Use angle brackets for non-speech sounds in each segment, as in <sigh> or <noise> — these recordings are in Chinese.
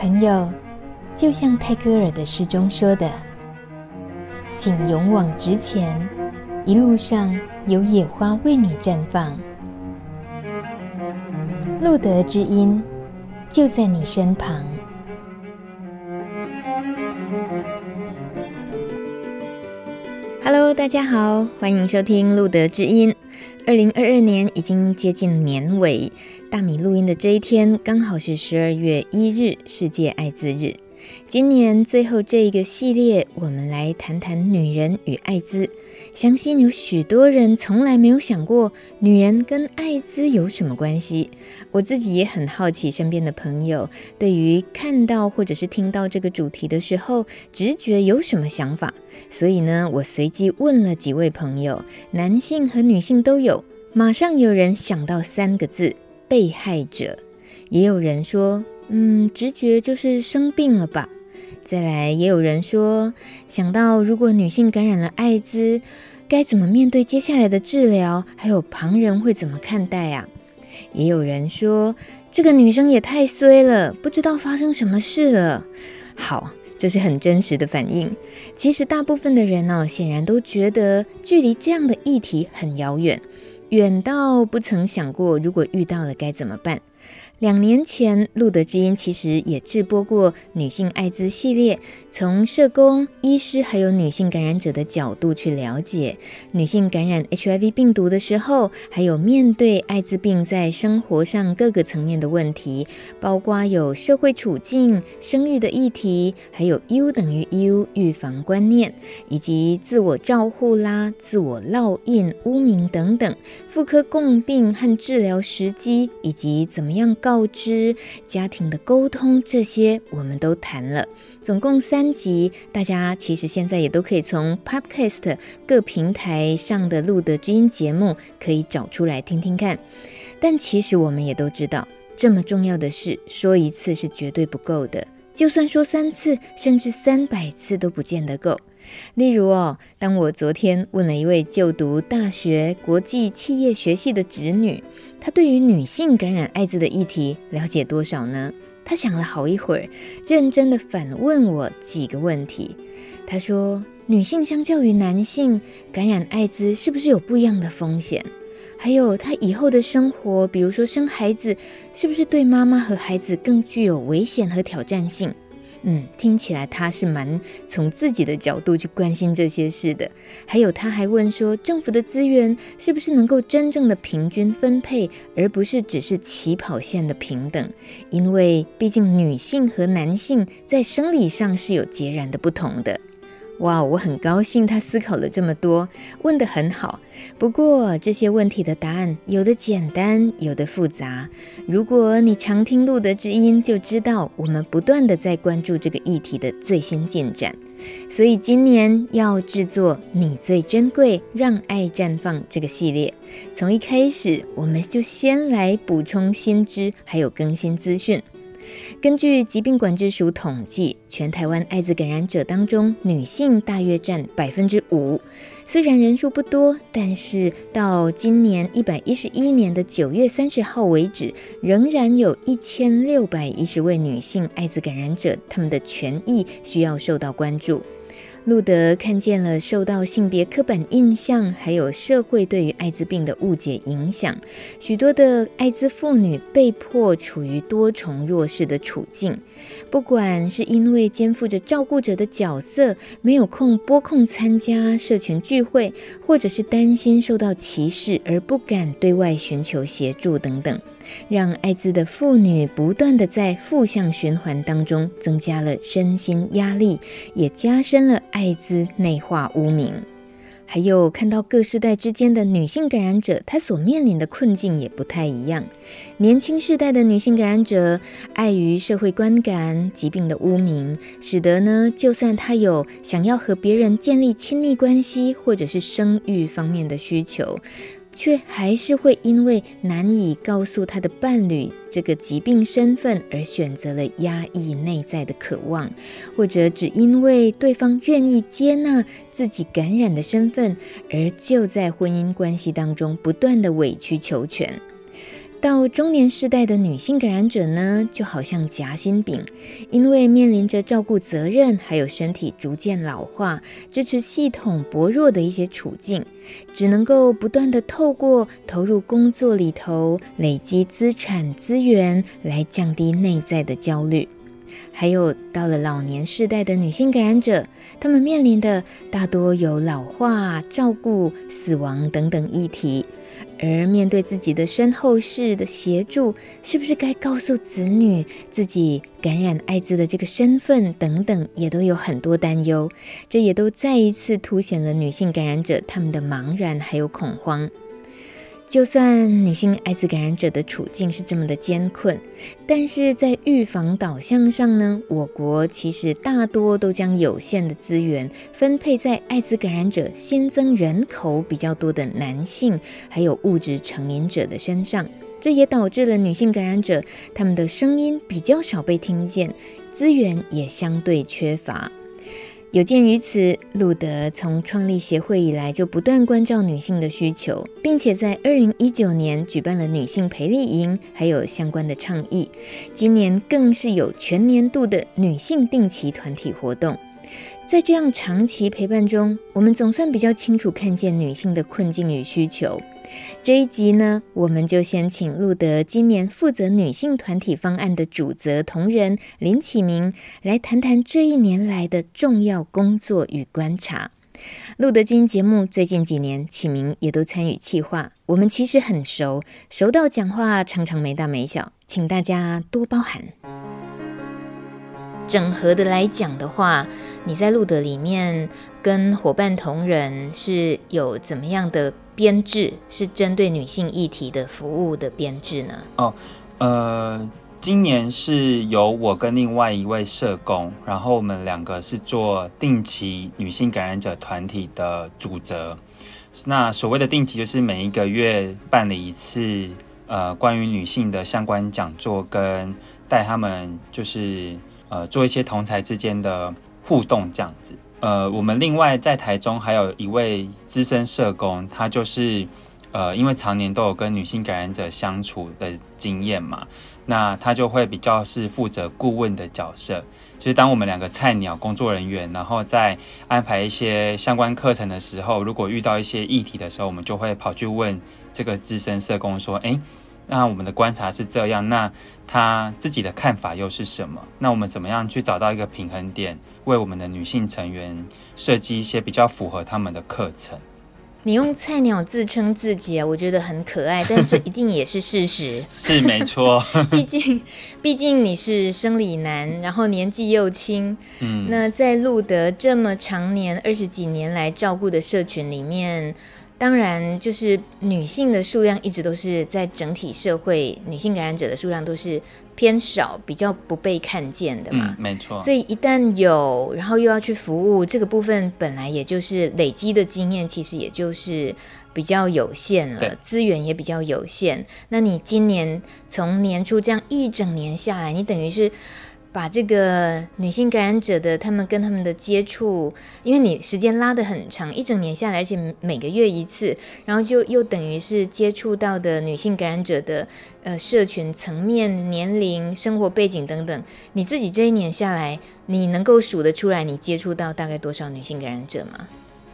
朋友，就像泰戈尔的诗中说的：“请勇往直前，一路上有野花为你绽放。”路德之音就在你身旁。Hello，大家好，欢迎收听路德之音。二零二二年已经接近年尾，大米录音的这一天刚好是十二月一日，世界艾滋日。今年最后这一个系列，我们来谈谈女人与艾滋。相信有许多人从来没有想过，女人跟艾滋有什么关系。我自己也很好奇，身边的朋友对于看到或者是听到这个主题的时候，直觉有什么想法。所以呢，我随机问了几位朋友，男性和女性都有。马上有人想到三个字：被害者。也有人说，嗯，直觉就是生病了吧。再来，也有人说，想到如果女性感染了艾滋，该怎么面对接下来的治疗？还有旁人会怎么看待啊？也有人说，这个女生也太衰了，不知道发生什么事了。好，这是很真实的反应。其实大部分的人呢、显然都觉得距离这样的议题很遥远，远到不曾想过，如果遇到了该怎么办。两年前，路德之音其实也制播过女性艾滋系列，从社工、医师还有女性感染者的角度去了解女性感染 HIV 病毒的时候，还有面对艾滋病在生活上各个层面的问题，包括有社会处境、生育的议题，还有 U 等于 U 预防观念，以及自我照护啦、自我烙印、污名等等，妇科共病和治疗时机，以及怎么样高。告知家庭的沟通，这些我们都谈了，总共三集，大家其实现在也都可以从 Podcast 各平台上的录的知音节目可以找出来听听看。但其实我们也都知道，这么重要的事，说一次是绝对不够的，就算说三次，甚至三百次都不见得够。例如哦，当我昨天问了一位就读大学国际企业学系的侄女，她对于女性感染艾滋的议题了解多少呢？她想了好一会儿，认真的反问我几个问题。她说：“女性相较于男性感染艾滋，是不是有不一样的风险？还有她以后的生活，比如说生孩子，是不是对妈妈和孩子更具有危险和挑战性？”嗯，听起来他是蛮从自己的角度去关心这些事的。还有，他还问说，政府的资源是不是能够真正的平均分配，而不是只是起跑线的平等？因为毕竟女性和男性在生理上是有截然的不同的。哇，我很高兴他思考了这么多，问得很好。不过这些问题的答案有的简单，有的复杂。如果你常听路德知音，就知道我们不断地在关注这个议题的最新进展。所以今年要制作“你最珍贵，让爱绽放”这个系列，从一开始我们就先来补充新知，还有更新资讯。根据疾病管制署统计，全台湾艾滋感染者当中，女性大约占百分之五。虽然人数不多，但是到今年一百一十一年的九月三十号为止，仍然有一千六百一十位女性艾滋感染者，他们的权益需要受到关注。路德看见了受到性别刻板印象，还有社会对于艾滋病的误解影响，许多的艾滋妇女被迫处于多重弱势的处境。不管是因为肩负着照顾者的角色，没有空拨空参加社群聚会，或者是担心受到歧视而不敢对外寻求协助等等。让艾滋的妇女不断地在负向循环当中增加了身心压力，也加深了艾滋内化污名。还有看到各世代之间的女性感染者，她所面临的困境也不太一样。年轻世代的女性感染者，碍于社会观感、疾病的污名，使得呢，就算她有想要和别人建立亲密关系，或者是生育方面的需求。却还是会因为难以告诉他的伴侣这个疾病身份而选择了压抑内在的渴望，或者只因为对方愿意接纳自己感染的身份，而就在婚姻关系当中不断的委曲求全。到中年世代的女性感染者呢，就好像夹心饼，因为面临着照顾责任，还有身体逐渐老化、支持系统薄弱的一些处境，只能够不断地透过投入工作里头累积资产资源，来降低内在的焦虑。还有到了老年世代的女性感染者，她们面临的大多有老化、照顾、死亡等等议题。而面对自己的身后事的协助，是不是该告诉子女自己感染艾滋的这个身份等等，也都有很多担忧。这也都再一次凸显了女性感染者她们的茫然还有恐慌。就算女性艾滋感染者的处境是这么的艰困，但是在预防导向上呢，我国其实大多都将有限的资源分配在艾滋感染者新增人口比较多的男性，还有物质成瘾者的身上，这也导致了女性感染者他们的声音比较少被听见，资源也相对缺乏。有鉴于此，路德从创立协会以来就不断关照女性的需求，并且在二零一九年举办了女性培力营，还有相关的倡议。今年更是有全年度的女性定期团体活动。在这样长期陪伴中，我们总算比较清楚看见女性的困境与需求。这一集呢，我们就先请路德今年负责女性团体方案的主责同仁林启明来谈谈这一年来的重要工作与观察。路德君节目最近几年，启明也都参与企划，我们其实很熟，熟到讲话常常没大没小，请大家多包涵。整合的来讲的话，你在路德里面跟伙伴同仁是有怎么样的？编制是针对女性议题的服务的编制呢？哦，呃，今年是由我跟另外一位社工，然后我们两个是做定期女性感染者团体的主责。那所谓的定期，就是每一个月办理一次，呃，关于女性的相关讲座，跟带他们就是呃做一些同才之间的互动这样子。呃，我们另外在台中还有一位资深社工，他就是呃，因为常年都有跟女性感染者相处的经验嘛，那他就会比较是负责顾问的角色，就是当我们两个菜鸟工作人员，然后在安排一些相关课程的时候，如果遇到一些议题的时候，我们就会跑去问这个资深社工说：“诶，那我们的观察是这样，那他自己的看法又是什么？那我们怎么样去找到一个平衡点？”为我们的女性成员设计一些比较符合他们的课程。你用菜鸟自称自己啊，我觉得很可爱，但这 <laughs> 一定也是事实。是没错，<laughs> 毕竟毕竟你是生理男，然后年纪又轻。嗯，那在路德这么长年二十几年来照顾的社群里面。当然，就是女性的数量一直都是在整体社会，女性感染者的数量都是偏少，比较不被看见的嘛。嗯，没错。所以一旦有，然后又要去服务这个部分，本来也就是累积的经验，其实也就是比较有限了，资源也比较有限。那你今年从年初这样一整年下来，你等于是。把这个女性感染者的他们跟他们的接触，因为你时间拉得很长，一整年下来，而且每个月一次，然后就又等于是接触到的女性感染者的呃社群层面、年龄、生活背景等等，你自己这一年下来，你能够数得出来你接触到大概多少女性感染者吗？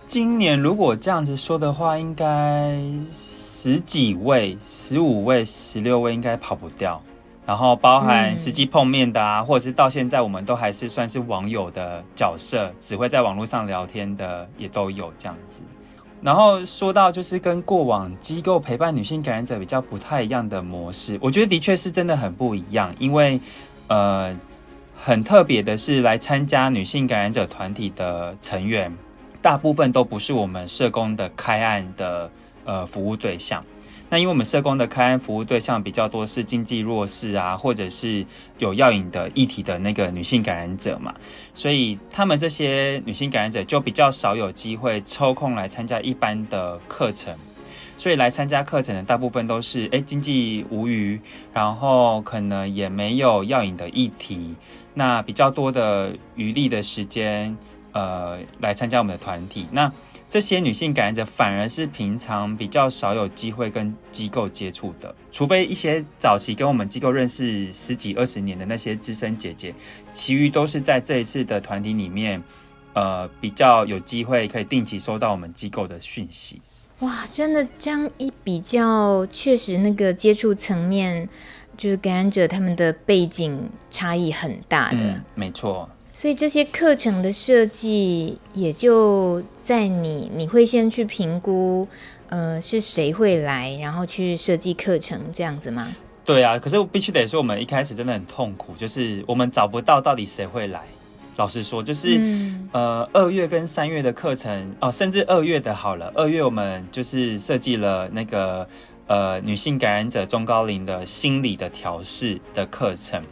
今年如果这样子说的话，应该十几位、十五位、十六位应该跑不掉。然后包含实际碰面的啊，嗯、或者是到现在我们都还是算是网友的角色，只会在网络上聊天的也都有这样子。然后说到就是跟过往机构陪伴女性感染者比较不太一样的模式，我觉得的确是真的很不一样。因为呃，很特别的是来参加女性感染者团体的成员，大部分都不是我们社工的开案的呃服务对象。那因为我们社工的开案服务对象比较多是经济弱势啊，或者是有药瘾的议题的那个女性感染者嘛，所以他们这些女性感染者就比较少有机会抽空来参加一般的课程，所以来参加课程的大部分都是诶经济无虞，然后可能也没有药瘾的议题，那比较多的余力的时间，呃，来参加我们的团体那。这些女性感染者反而是平常比较少有机会跟机构接触的，除非一些早期跟我们机构认识十几二十年的那些资深姐姐，其余都是在这一次的团体里面，呃，比较有机会可以定期收到我们机构的讯息。哇，真的这样一比较，确实那个接触层面，就是感染者他们的背景差异很大的。嗯，没错。所以这些课程的设计，也就在你你会先去评估，呃，是谁会来，然后去设计课程这样子吗？对啊，可是我必须得说，我们一开始真的很痛苦，就是我们找不到到底谁会来。老实说，就是、嗯、呃，二月跟三月的课程哦，甚至二月的好了，二月我们就是设计了那个呃女性感染者中高龄的心理的调试的课程。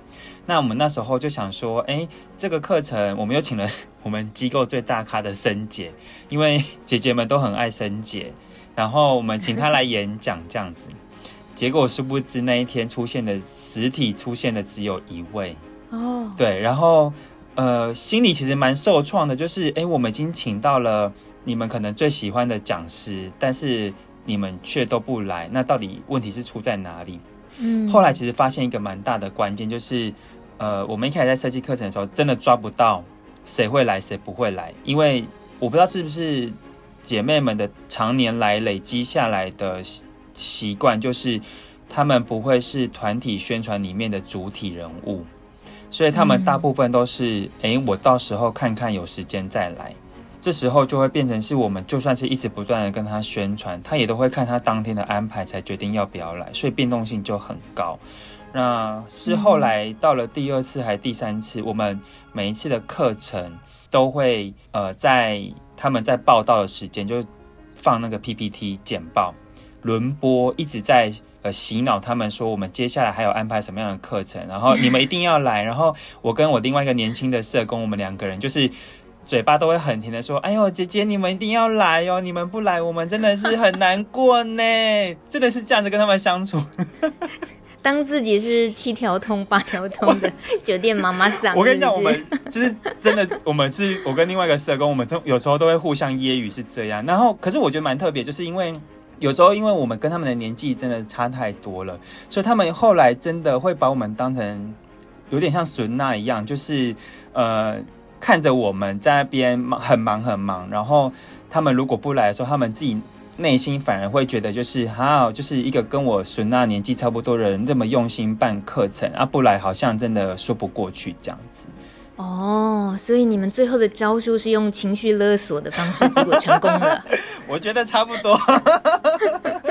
那我们那时候就想说，哎，这个课程我们又请了 <laughs> 我们机构最大咖的森姐，因为姐姐们都很爱森姐，然后我们请她来演讲这样子。<laughs> 结果殊不知那一天出现的实体出现的只有一位哦，对，然后呃心里其实蛮受创的，就是哎，我们已经请到了你们可能最喜欢的讲师，但是你们却都不来，那到底问题是出在哪里？嗯，后来其实发现一个蛮大的关键就是。呃，我们一开始在设计课程的时候，真的抓不到谁会来，谁不会来，因为我不知道是不是姐妹们的常年来累积下来的习惯，就是他们不会是团体宣传里面的主体人物，所以他们大部分都是，哎、我到时候看看有时间再来，这时候就会变成是我们就算是一直不断的跟他宣传，他也都会看他当天的安排才决定要不要来，所以变动性就很高。那是后来到了第二次还第三次，我们每一次的课程都会呃在他们在报道的时间就放那个 PPT 简报轮播，一直在呃洗脑他们说我们接下来还有安排什么样的课程，然后你们一定要来。然后我跟我另外一个年轻的社工，我们两个人就是嘴巴都会很甜的说：“哎呦，姐姐你们一定要来哦，你们不来我们真的是很难过呢。<laughs> ”真的是这样子跟他们相处。<laughs> 当自己是七条通八条通的酒店妈妈桑，我跟你讲，我们就是真的，我们是我跟另外一个社工，我们有时候都会互相揶揄是这样。然后，可是我觉得蛮特别，就是因为有时候因为我们跟他们的年纪真的差太多了，所以他们后来真的会把我们当成有点像孙娜一样，就是呃看着我们在那边忙很忙很忙，然后他们如果不来的时候，他们自己。内心反而会觉得，就是好，就是一个跟我孙娜年纪差不多的人，这么用心办课程啊，不来好像真的说不过去这样子。哦，所以你们最后的招数是用情绪勒索的方式，结果成功了。<laughs> 我觉得差不多。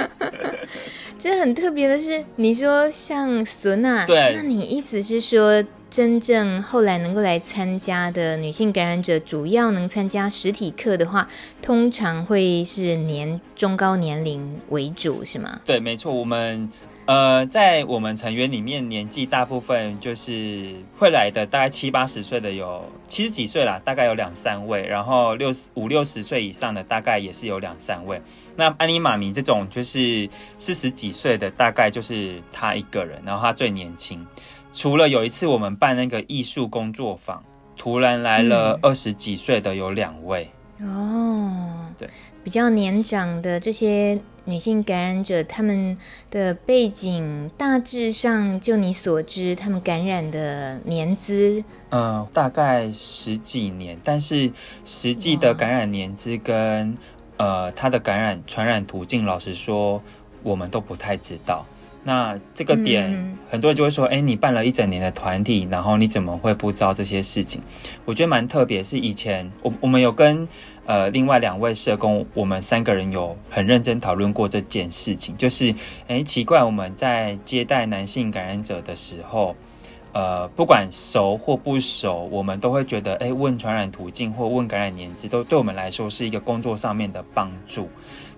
<laughs> 这很特别的是，你说像孙娜，对，那你意思是说？真正后来能够来参加的女性感染者，主要能参加实体课的话，通常会是年中高年龄为主，是吗？对，没错。我们呃，在我们成员里面，年纪大部分就是会来的，大概七八十岁的有七十几岁啦，大概有两三位，然后六十五六十岁以上的大概也是有两三位。那安妮玛咪这种就是四十几岁的，大概就是她一个人，然后她最年轻。除了有一次我们办那个艺术工作坊，突然来了二十几岁的有两位。嗯、哦，对，比较年长的这些女性感染者，他们的背景大致上，就你所知，他们感染的年资，呃，大概十几年，但是实际的感染年资跟呃他的感染传染途径，老实说，我们都不太知道。那这个点，嗯、很多人就会说：“哎，你办了一整年的团体，然后你怎么会不知道这些事情？”我觉得蛮特别，是以前我我们有跟呃另外两位社工，我们三个人有很认真讨论过这件事情。就是，哎，奇怪，我们在接待男性感染者的时候，呃，不管熟或不熟，我们都会觉得，哎，问传染途径或问感染年纪，都对我们来说是一个工作上面的帮助。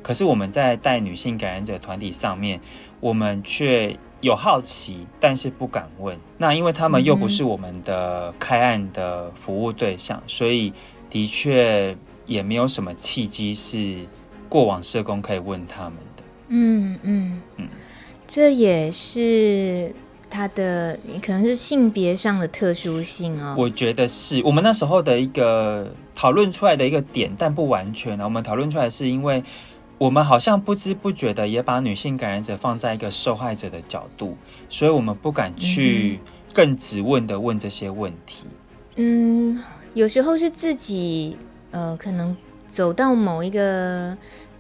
可是我们在带女性感染者团体上面，我们却有好奇，但是不敢问。那因为他们又不是我们的开案的服务对象，嗯、所以的确也没有什么契机是过往社工可以问他们的。嗯嗯嗯，这也是。他的可能是性别上的特殊性哦。我觉得是我们那时候的一个讨论出来的一个点，但不完全。我们讨论出来是因为我们好像不知不觉的也把女性感染者放在一个受害者的角度，所以我们不敢去更直问的问这些问题。嗯，有时候是自己呃，可能走到某一个。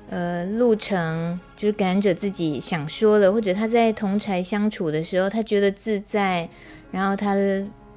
呃，路程就是感染者自己想说的，或者他在同侪相处的时候，他觉得自在，然后他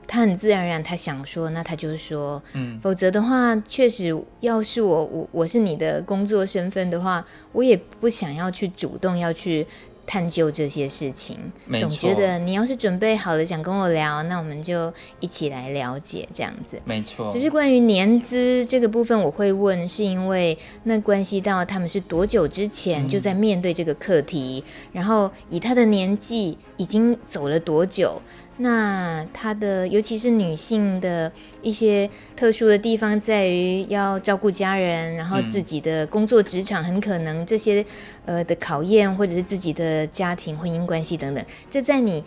他很自然而然他想说，那他就说，嗯，否则的话，确实要是我我我是你的工作身份的话，我也不想要去主动要去。探究这些事情，总觉得你要是准备好了想跟我聊，那我们就一起来了解这样子。没错，只是关于年资这个部分，我会问，是因为那关系到他们是多久之前就在面对这个课题，嗯、然后以他的年纪已经走了多久。那她的，尤其是女性的一些特殊的地方，在于要照顾家人，然后自己的工作职场很可能这些呃的考验，或者是自己的家庭婚姻关系等等，这在你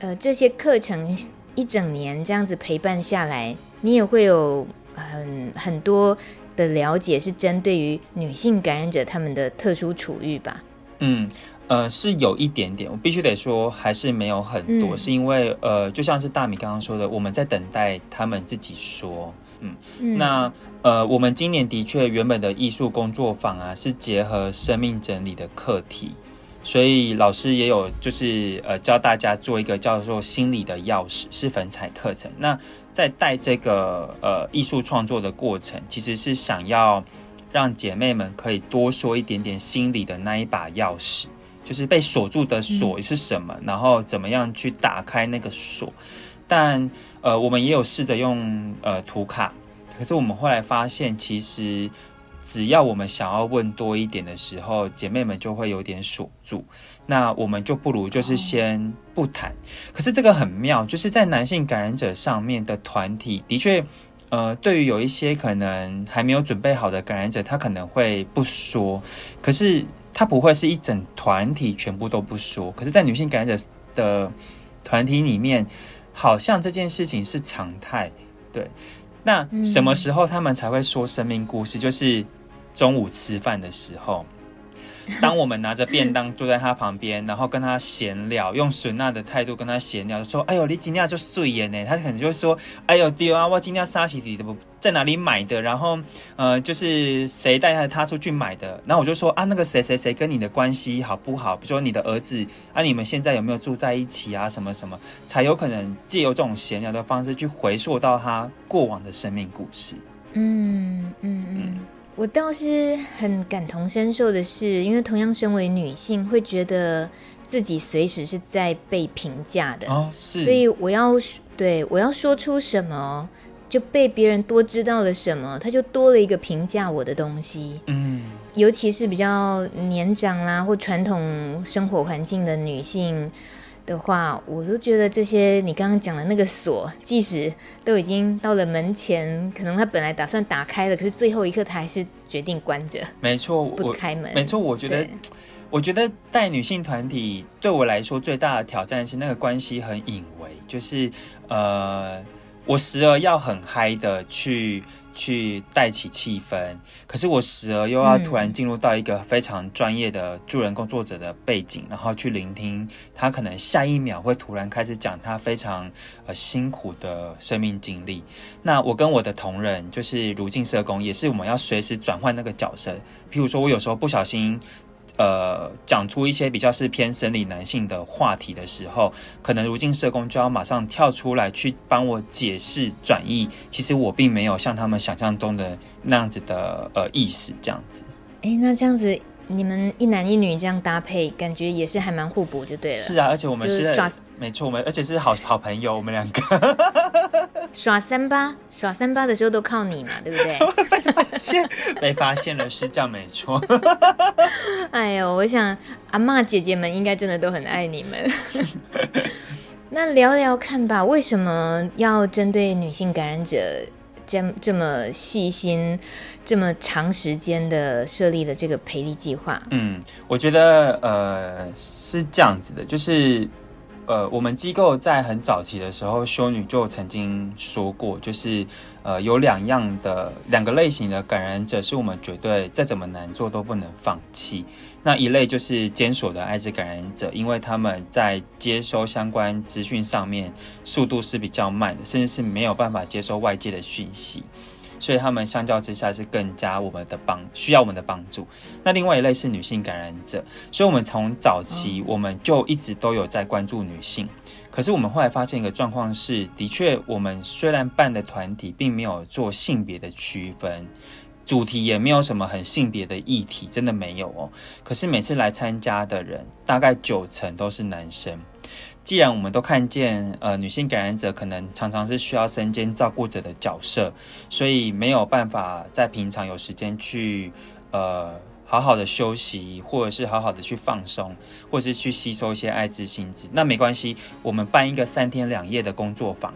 呃这些课程一整年这样子陪伴下来，你也会有很很多的了解，是针对于女性感染者他们的特殊处遇吧？嗯。呃，是有一点点，我必须得说，还是没有很多，嗯、是因为呃，就像是大米刚刚说的，我们在等待他们自己说，嗯，嗯那呃，我们今年的确原本的艺术工作坊啊，是结合生命整理的课题，所以老师也有就是呃教大家做一个叫做心理的钥匙，是粉彩课程。那在带这个呃艺术创作的过程，其实是想要让姐妹们可以多说一点点心理的那一把钥匙。就是被锁住的锁是什么？嗯、然后怎么样去打开那个锁？但呃，我们也有试着用呃图卡，可是我们后来发现，其实只要我们想要问多一点的时候，姐妹们就会有点锁住。那我们就不如就是先不谈。哦、可是这个很妙，就是在男性感染者上面的团体，的确，呃，对于有一些可能还没有准备好的感染者，他可能会不说。可是。他不会是一整团体全部都不说，可是，在女性感染者的团体里面，好像这件事情是常态。对，那什么时候他们才会说生命故事？就是中午吃饭的时候。<laughs> 当我们拿着便当坐在他旁边，然后跟他闲聊，用损娜的态度跟他闲聊，说：“哎呦，你今天就碎眼呢。”他可能就会说：“哎呦，丢啊，我今天沙琪蒂的在哪里买的？然后呃，就是谁带他他出去买的？然后我就说：啊，那个谁谁谁跟你的关系好不好？比如说你的儿子啊，你们现在有没有住在一起啊？什么什么，才有可能借由这种闲聊的方式去回溯到他过往的生命故事。嗯”嗯嗯嗯。我倒是很感同身受的是，因为同样身为女性，会觉得自己随时是在被评价的，哦，是，所以我要对我要说出什么，就被别人多知道了什么，他就多了一个评价我的东西。嗯，尤其是比较年长啦或传统生活环境的女性。的话，我都觉得这些你刚刚讲的那个锁，即使都已经到了门前，可能他本来打算打开了，可是最后一刻他还是决定关着。没错，不开门。没错，我觉得，我觉得带女性团体对我来说最大的挑战是那个关系很隐微，就是呃，我时而要很嗨的去。去带起气氛，可是我时而又要突然进入到一个非常专业的助人工作者的背景，嗯、然后去聆听他可能下一秒会突然开始讲他非常呃辛苦的生命经历。那我跟我的同仁就是如镜社工，也是我们要随时转换那个角色。譬如说我有时候不小心。呃，讲出一些比较是偏生理男性的话题的时候，可能如今社工就要马上跳出来去帮我解释转译。其实我并没有像他们想象中的那样子的呃意思，这样子。哎，那这样子你们一男一女这样搭配，感觉也是还蛮互补，就对了。是啊，而且我们是耍，没错，我们而且是好好朋友，我们两个。<laughs> 耍三八，耍三八的时候都靠你嘛，对不对？被发现，被发现了，是这样没错。<laughs> 哎呦，我想阿妈姐姐们应该真的都很爱你们。<laughs> 那聊聊看吧，为什么要针对女性感染者这这么细心、这么长时间的设立的这个培力计划？嗯，我觉得呃是这样子的，就是。呃，我们机构在很早期的时候，修女就曾经说过，就是呃，有两样的两个类型的感染者，是我们绝对再怎么难做都不能放弃。那一类就是监所的艾滋感染者，因为他们在接收相关资讯上面速度是比较慢的，甚至是没有办法接收外界的讯息。所以他们相较之下是更加我们的帮需要我们的帮助。那另外一类是女性感染者，所以我们从早期我们就一直都有在关注女性。可是我们后来发现一个状况是，的确我们虽然办的团体并没有做性别的区分，主题也没有什么很性别的议题，真的没有哦。可是每次来参加的人大概九成都是男生。既然我们都看见，呃，女性感染者可能常常是需要身兼照顾者的角色，所以没有办法在平常有时间去，呃，好好的休息，或者是好好的去放松，或者是去吸收一些艾滋性质。那没关系，我们办一个三天两夜的工作坊，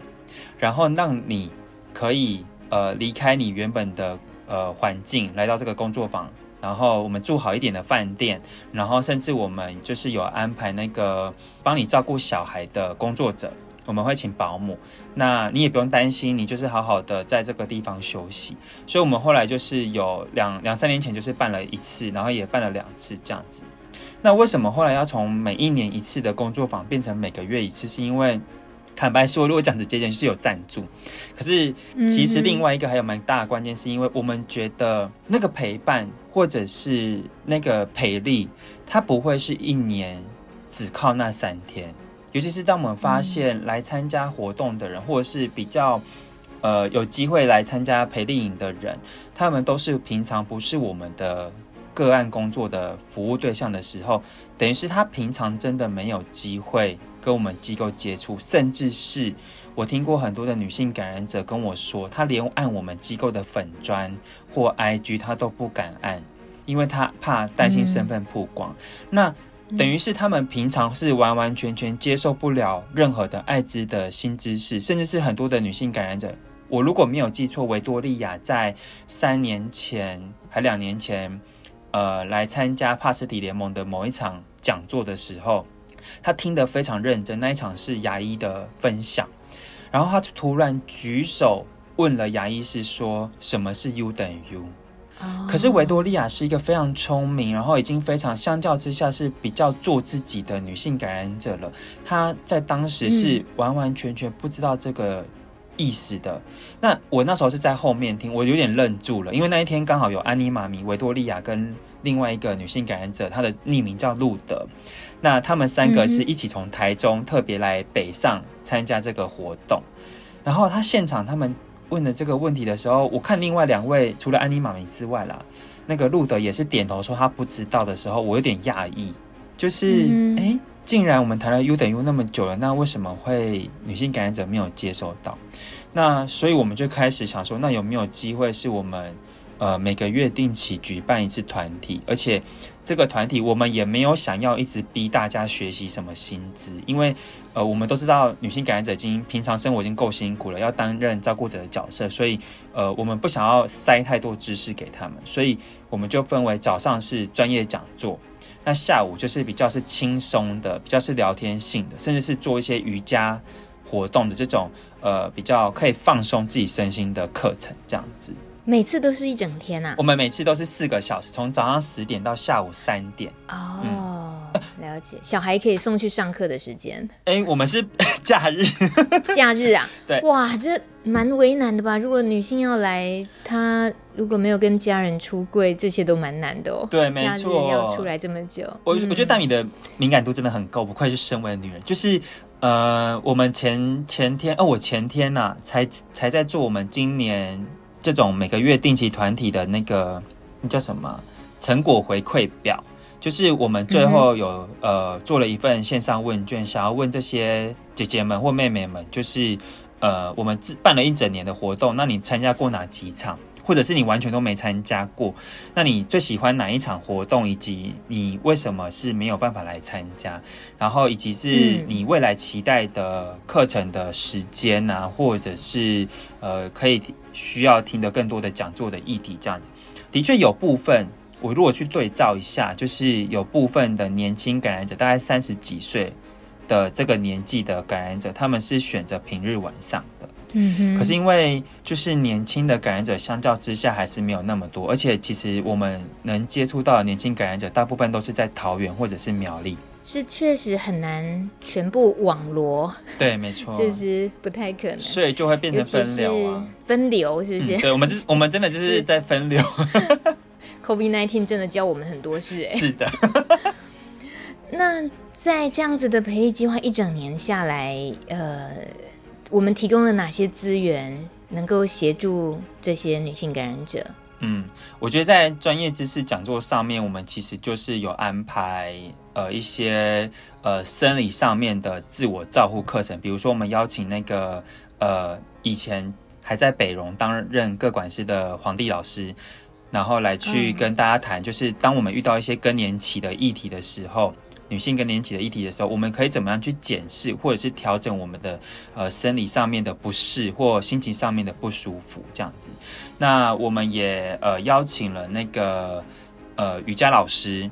然后让你可以，呃，离开你原本的，呃，环境，来到这个工作坊。然后我们住好一点的饭店，然后甚至我们就是有安排那个帮你照顾小孩的工作者，我们会请保姆，那你也不用担心，你就是好好的在这个地方休息。所以，我们后来就是有两两三年前就是办了一次，然后也办了两次这样子。那为什么后来要从每一年一次的工作坊变成每个月一次？是因为坦白说，如果讲直接点，就是有赞助。可是其实另外一个还有蛮大的关键，是因为我们觉得那个陪伴或者是那个培力，它不会是一年只靠那三天。尤其是当我们发现来参加活动的人，或者是比较呃有机会来参加培力营的人，他们都是平常不是我们的个案工作的服务对象的时候，等于是他平常真的没有机会。跟我们机构接触，甚至是我听过很多的女性感染者跟我说，她连按我们机构的粉砖或 IG，她都不敢按，因为她怕担心身份曝光。嗯、那等于是他们平常是完完全全接受不了任何的艾滋的新知识，甚至是很多的女性感染者。我如果没有记错，维多利亚在三年前还两年前，呃，来参加帕斯提联盟的某一场讲座的时候。他听得非常认真，那一场是牙医的分享，然后他就突然举手问了牙医是说：“什么是 U 等于 U？” oh. 可是维多利亚是一个非常聪明，然后已经非常相较之下是比较做自己的女性感染者了。她在当时是完完全全不知道这个意思的。嗯、那我那时候是在后面听，我有点愣住了，因为那一天刚好有安妮妈咪、维多利亚跟另外一个女性感染者，她的匿名叫路德。那他们三个是一起从台中特别来北上参加这个活动，然后他现场他们问的这个问题的时候，我看另外两位除了安妮妈咪之外啦，那个路德也是点头说他不知道的时候，我有点讶异，就是哎，竟然我们谈了 U 等于 U 那么久了，那为什么会女性感染者没有接收到？那所以我们就开始想说，那有没有机会是我们？呃，每个月定期举办一次团体，而且这个团体我们也没有想要一直逼大家学习什么新知，因为呃，我们都知道女性感染者已经平常生活已经够辛苦了，要担任照顾者的角色，所以呃，我们不想要塞太多知识给他们，所以我们就分为早上是专业讲座，那下午就是比较是轻松的，比较是聊天性的，甚至是做一些瑜伽活动的这种呃比较可以放松自己身心的课程，这样子。每次都是一整天呐、啊？我们每次都是四个小时，从早上十点到下午三点。哦、嗯，了解。小孩可以送去上课的时间。哎，我们是 <laughs> 假日。<laughs> 假日啊？<laughs> 对。哇，这蛮为难的吧？如果女性要来，她如果没有跟家人出柜，这些都蛮难的哦。对，没错。要出来这么久，我、嗯、我觉得大米的敏感度真的很高，不愧是身为的女人。就是呃，我们前前天哦，我前天呐、啊，才才在做我们今年。这种每个月定期团体的那个那叫什么成果回馈表，就是我们最后有、嗯、呃做了一份线上问卷，想要问这些姐姐们或妹妹们，就是呃我们自办了一整年的活动，那你参加过哪几场？或者是你完全都没参加过，那你最喜欢哪一场活动，以及你为什么是没有办法来参加？然后以及是你未来期待的课程的时间啊，或者是呃可以需要听的更多的讲座的议题这样子。的确有部分，我如果去对照一下，就是有部分的年轻感染者，大概三十几岁的这个年纪的感染者，他们是选择平日晚上的。嗯哼。可是因为就是年轻的感染者相较之下还是没有那么多，而且其实我们能接触到的年轻感染者，大部分都是在桃园或者是苗栗。是确实很难全部网罗。对，没错。<laughs> 就是不太可能。所以就会变成分流啊。分流是不是？嗯、对，我们就是我们真的就是在分流。<laughs> COVID-19 真的教我们很多事哎。是的。<laughs> 那在这样子的培力计划一整年下来，呃，我们提供了哪些资源能够协助这些女性感染者？嗯，我觉得在专业知识讲座上面，我们其实就是有安排呃一些呃生理上面的自我照护课程，比如说我们邀请那个呃以前还在北荣担任各管师的皇帝老师。然后来去跟大家谈，就是当我们遇到一些更年期的议题的时候，女性更年期的议题的时候，我们可以怎么样去检视，或者是调整我们的呃生理上面的不适或心情上面的不舒服这样子。那我们也呃邀请了那个呃瑜伽老师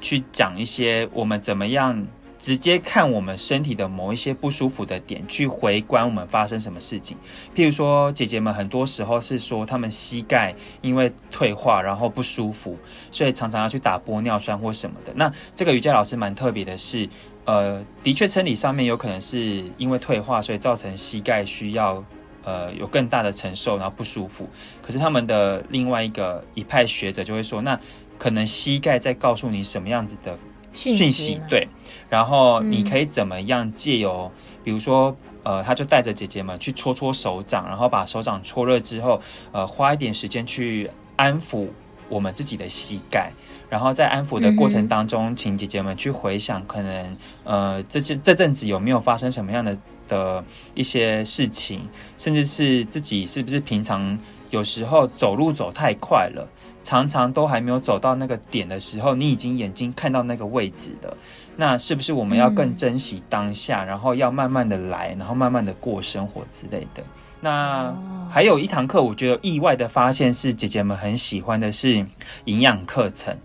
去讲一些我们怎么样。直接看我们身体的某一些不舒服的点，去回观我们发生什么事情。譬如说，姐姐们很多时候是说，她们膝盖因为退化，然后不舒服，所以常常要去打玻尿酸或什么的。那这个瑜伽老师蛮特别的是，呃，的确生理上面有可能是因为退化，所以造成膝盖需要呃有更大的承受，然后不舒服。可是他们的另外一个一派学者就会说，那可能膝盖在告诉你什么样子的。讯息对，然后你可以怎么样借由，嗯、比如说，呃，他就带着姐姐们去搓搓手掌，然后把手掌搓热之后，呃，花一点时间去安抚我们自己的膝盖，然后在安抚的过程当中，嗯、请姐姐们去回想，可能呃，这这这阵子有没有发生什么样的的一些事情，甚至是自己是不是平常有时候走路走太快了。常常都还没有走到那个点的时候，你已经眼睛看到那个位置了。那是不是我们要更珍惜当下，然后要慢慢的来，然后慢慢的过生活之类的？那还有一堂课，我觉得意外的发现是姐姐们很喜欢的是营养课程，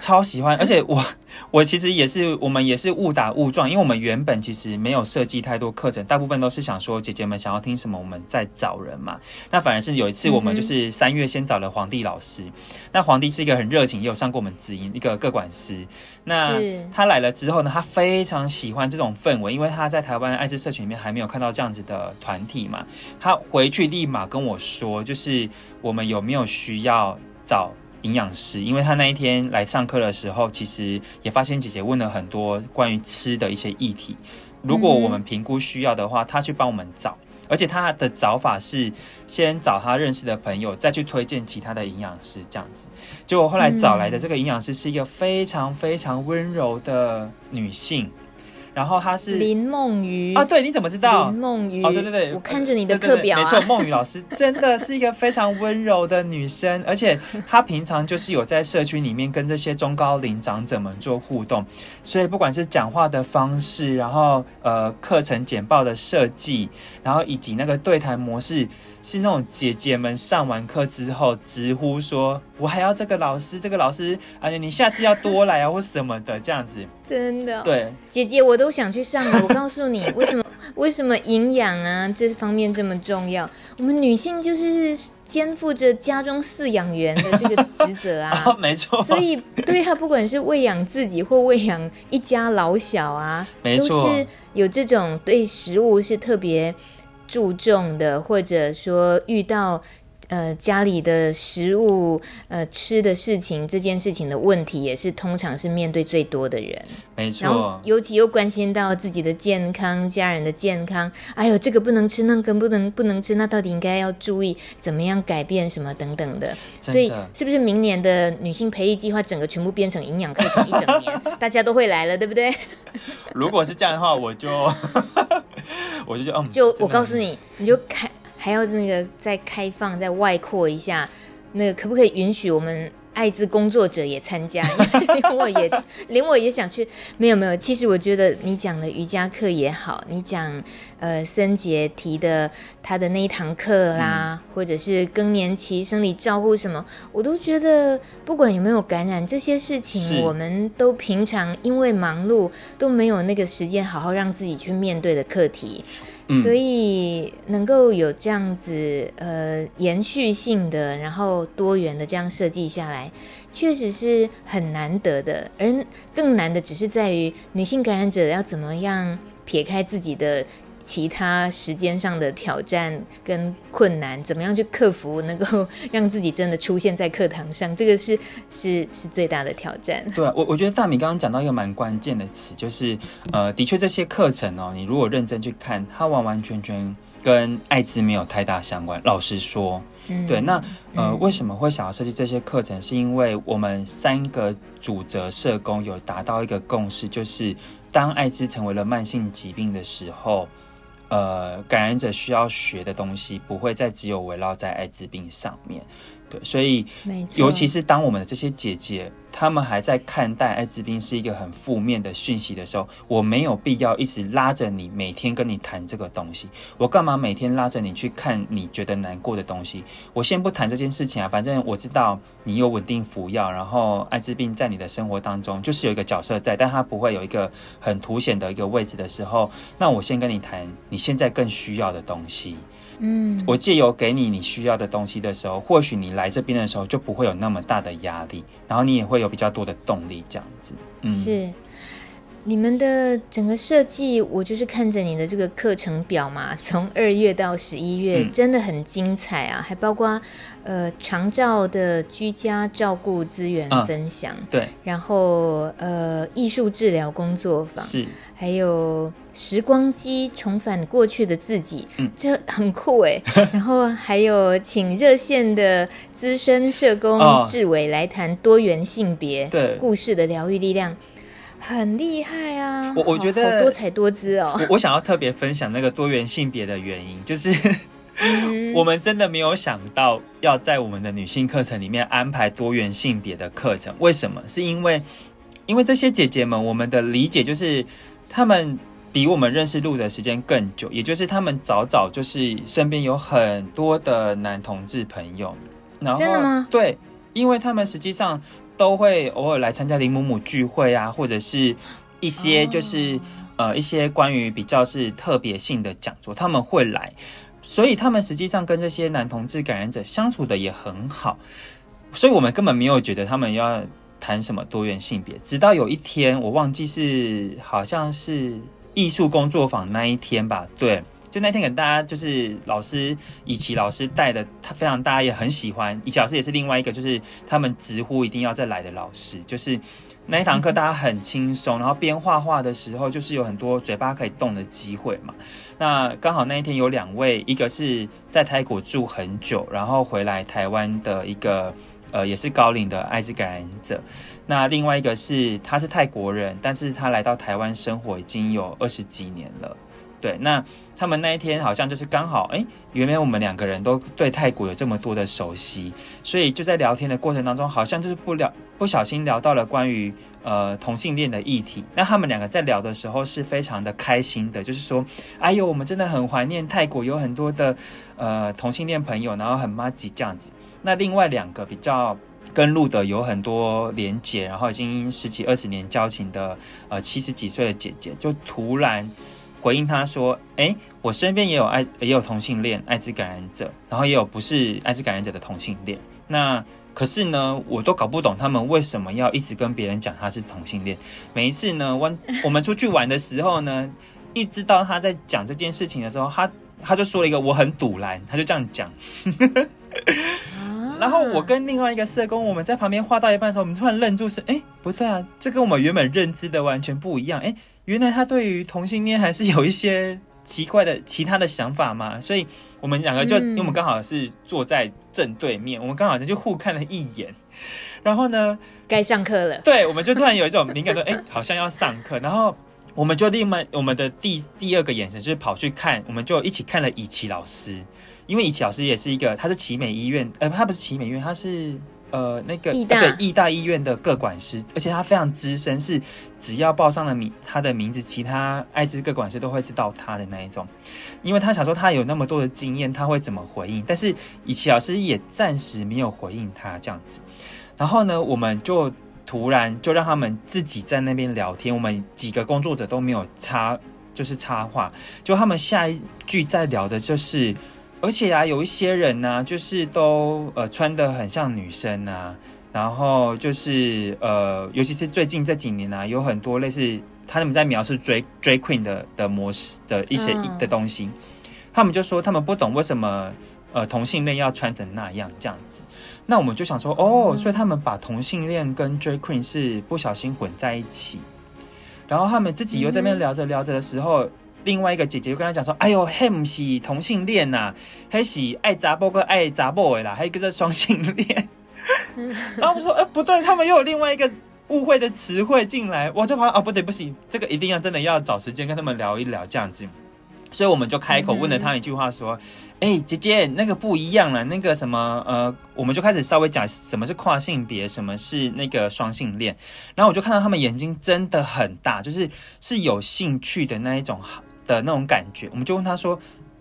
超喜欢，而且我。<laughs> 我其实也是，我们也是误打误撞，因为我们原本其实没有设计太多课程，大部分都是想说姐姐们想要听什么，我们再找人嘛。那反而是有一次，我们就是三月先找了皇帝老师。嗯、那皇帝是一个很热情，也有上过我们子音一个个管师。那他来了之后呢，他非常喜欢这种氛围，因为他在台湾艾滋社群里面还没有看到这样子的团体嘛。他回去立马跟我说，就是我们有没有需要找。营养师，因为他那一天来上课的时候，其实也发现姐姐问了很多关于吃的一些议题。如果我们评估需要的话，他去帮我们找，而且他的找法是先找他认识的朋友，再去推荐其他的营养师这样子。结果后来找来的这个营养师是一个非常非常温柔的女性。然后她是林梦瑜啊，对，你怎么知道？林梦瑜哦，对对对，我看着你的课表啊，对对对，没错，梦瑜老师真的是一个非常温柔的女生，而且她平常就是有在社区里面跟这些中高龄长者们做互动，所以不管是讲话的方式，然后呃课程简报的设计，然后以及那个对谈模式。是那种姐姐们上完课之后直呼说：“我还要这个老师，这个老师，哎呀，你下次要多来啊，或什么的这样子。”真的，对，姐姐我都想去上了。我告诉你，<laughs> 为什么？为什么营养啊这方面这么重要？我们女性就是肩负着家中饲养员的这个职责啊，<laughs> 哦、没错。所以对她，不管是喂养自己或喂养一家老小啊，没错，都是有这种对食物是特别。注重的，或者说遇到呃家里的食物呃吃的事情这件事情的问题，也是通常是面对最多的人。没错，尤其又关心到自己的健康、家人的健康。哎呦，这个不能吃，那个不能不能吃，那到底应该要注意怎么样改变什么等等的。的所以，是不是明年的女性培育计划整个全部变成营养课程一整年，<laughs> 大家都会来了，对不对？如果是这样的话，我就。<laughs> 我就嗯，就我告诉你，你就开还要那个再开放再外扩一下，那个可不可以允许我们艾滋工作者也参加，<laughs> 连我也 <laughs> 连我也想去。没有没有，其实我觉得你讲的瑜伽课也好，你讲呃森杰提的他的那一堂课啦，嗯、或者是更年期生理照护什么，我都觉得不管有没有感染这些事情，我们都平常因为忙碌都没有那个时间好好让自己去面对的课题。所以能够有这样子呃延续性的，然后多元的这样设计下来，确实是很难得的。而更难的只是在于女性感染者要怎么样撇开自己的。其他时间上的挑战跟困难，怎么样去克服，能够让自己真的出现在课堂上，这个是是是最大的挑战。对啊，我我觉得大米刚刚讲到一个蛮关键的词，就是呃，的确这些课程哦，你如果认真去看，它完完全全跟艾滋没有太大相关。老实说，嗯、对，那呃，为什么会想要设计这些课程？是因为我们三个主责社工有达到一个共识，就是当艾滋成为了慢性疾病的时候。呃，感染者需要学的东西不会再只有围绕在艾滋病上面。对，所以，尤其是当我们的这些姐姐，她们还在看待艾滋病是一个很负面的讯息的时候，我没有必要一直拉着你，每天跟你谈这个东西。我干嘛每天拉着你去看你觉得难过的东西？我先不谈这件事情啊，反正我知道你有稳定服药，然后艾滋病在你的生活当中就是有一个角色在，但它不会有一个很凸显的一个位置的时候，那我先跟你谈你现在更需要的东西。嗯，我借由给你你需要的东西的时候，或许你来这边的时候就不会有那么大的压力，然后你也会有比较多的动力，这样子。嗯，是。你们的整个设计，我就是看着你的这个课程表嘛，<laughs> 从二月到十一月，嗯，真的很精彩啊！还包括呃长照的居家照顾资源分享，嗯，对，然后呃艺术治疗工作坊是，还有时光机重返过去的自己，嗯，这很酷哎。<laughs> 然后还有请热线的资深社工志伟来谈多元性别对故事的疗愈力量。很厉害啊！我我觉得多彩多姿哦。我我想要特别分享那个多元性别的原因，就是、嗯、<laughs> 我们真的没有想到要在我们的女性课程里面安排多元性别的课程。为什么？是因为因为这些姐姐们，我们的理解就是她们比我们认识路的时间更久，也就是她们早早就是身边有很多的男同志朋友。然后真的吗？对，因为他们实际上。都会偶尔来参加林母母聚会啊，或者是一些就是、oh. 呃一些关于比较是特别性的讲座，他们会来，所以他们实际上跟这些男同志感染者相处的也很好，所以我们根本没有觉得他们要谈什么多元性别。直到有一天，我忘记是好像是艺术工作坊那一天吧，对。就那天给大家就是老师以琪老师带的，他非常大家也很喜欢。以琪老师也是另外一个，就是他们直呼一定要再来的老师。就是那一堂课大家很轻松，然后边画画的时候，就是有很多嘴巴可以动的机会嘛。那刚好那一天有两位，一个是在泰国住很久，然后回来台湾的一个呃也是高龄的艾滋感染者。那另外一个是他是泰国人，但是他来到台湾生活已经有二十几年了。对，那他们那一天好像就是刚好，哎，原来我们两个人都对泰国有这么多的熟悉，所以就在聊天的过程当中，好像就是不聊不小心聊到了关于呃同性恋的议题。那他们两个在聊的时候是非常的开心的，就是说，哎呦，我们真的很怀念泰国有很多的呃同性恋朋友，然后很麻吉这样子。那另外两个比较跟路的有很多连结，然后已经十几二十年交情的呃七十几岁的姐姐，就突然。回应他说：“哎，我身边也有爱，也有同性恋艾滋感染者，然后也有不是艾滋感染者的同性恋。那可是呢，我都搞不懂他们为什么要一直跟别人讲他是同性恋。每一次呢，我我们出去玩的时候呢，一直到他在讲这件事情的时候，他他就说了一个我很赌烂，他就这样讲。然后我跟另外一个社工，我们在旁边画到一半的时候，我们突然愣住，是哎，不对啊，这跟我们原本认知的完全不一样，哎。”原来他对于同性恋还是有一些奇怪的其他的想法嘛，<laughs> 所以我们两个就，因为我们刚好是坐在正对面，我们刚好就互看了一眼，然后呢，该上课了，对，我们就突然有一种敏感说，哎，好像要上课，然后我们就另外我们的第第二个眼神就是跑去看，我们就一起看了以琪老师，因为以琪老师也是一个，他是奇美医院，呃，他不是奇美医院，他是呃那个对义大医院的各管师，而且他非常资深，是只要报上了名他的名字，其他艾滋各管师都会知道他的那一种。因为他想说他有那么多的经验，他会怎么回应？但是以琦老师也暂时没有回应他这样子。然后呢，我们就突然就让他们自己在那边聊天，我们几个工作者都没有插，就是插话。就他们下一句在聊的就是。而且啊，有一些人呢、啊，就是都呃穿的很像女生啊，然后就是呃，尤其是最近这几年啊，有很多类似他们在描述 drag drag queen 的的模式的一些的东西，嗯、他们就说他们不懂为什么呃同性恋要穿成那样这样子。那我们就想说，哦，所以他们把同性恋跟 drag queen 是不小心混在一起，然后他们自己又在那边聊着聊着的时候。嗯另外一个姐姐就跟他讲说：“哎呦，嘿，不是同性恋呐、啊，嘿是爱杂波跟爱查某的啦，还有一个是双性恋。”然后我说：“哎、欸，不对，他们又有另外一个误会的词汇进来。”我就发现哦，不对，不行，这个一定要真的要找时间跟他们聊一聊这样子。所以我们就开口问了他一句话说：“哎、姐姐，那个不一样了，那个什么呃，我们就开始稍微讲什么是跨性别，什么是那个双性恋。然后我就看到他们眼睛真的很大，就是是有兴趣的那一种。”的那种感觉，我们就问他说：“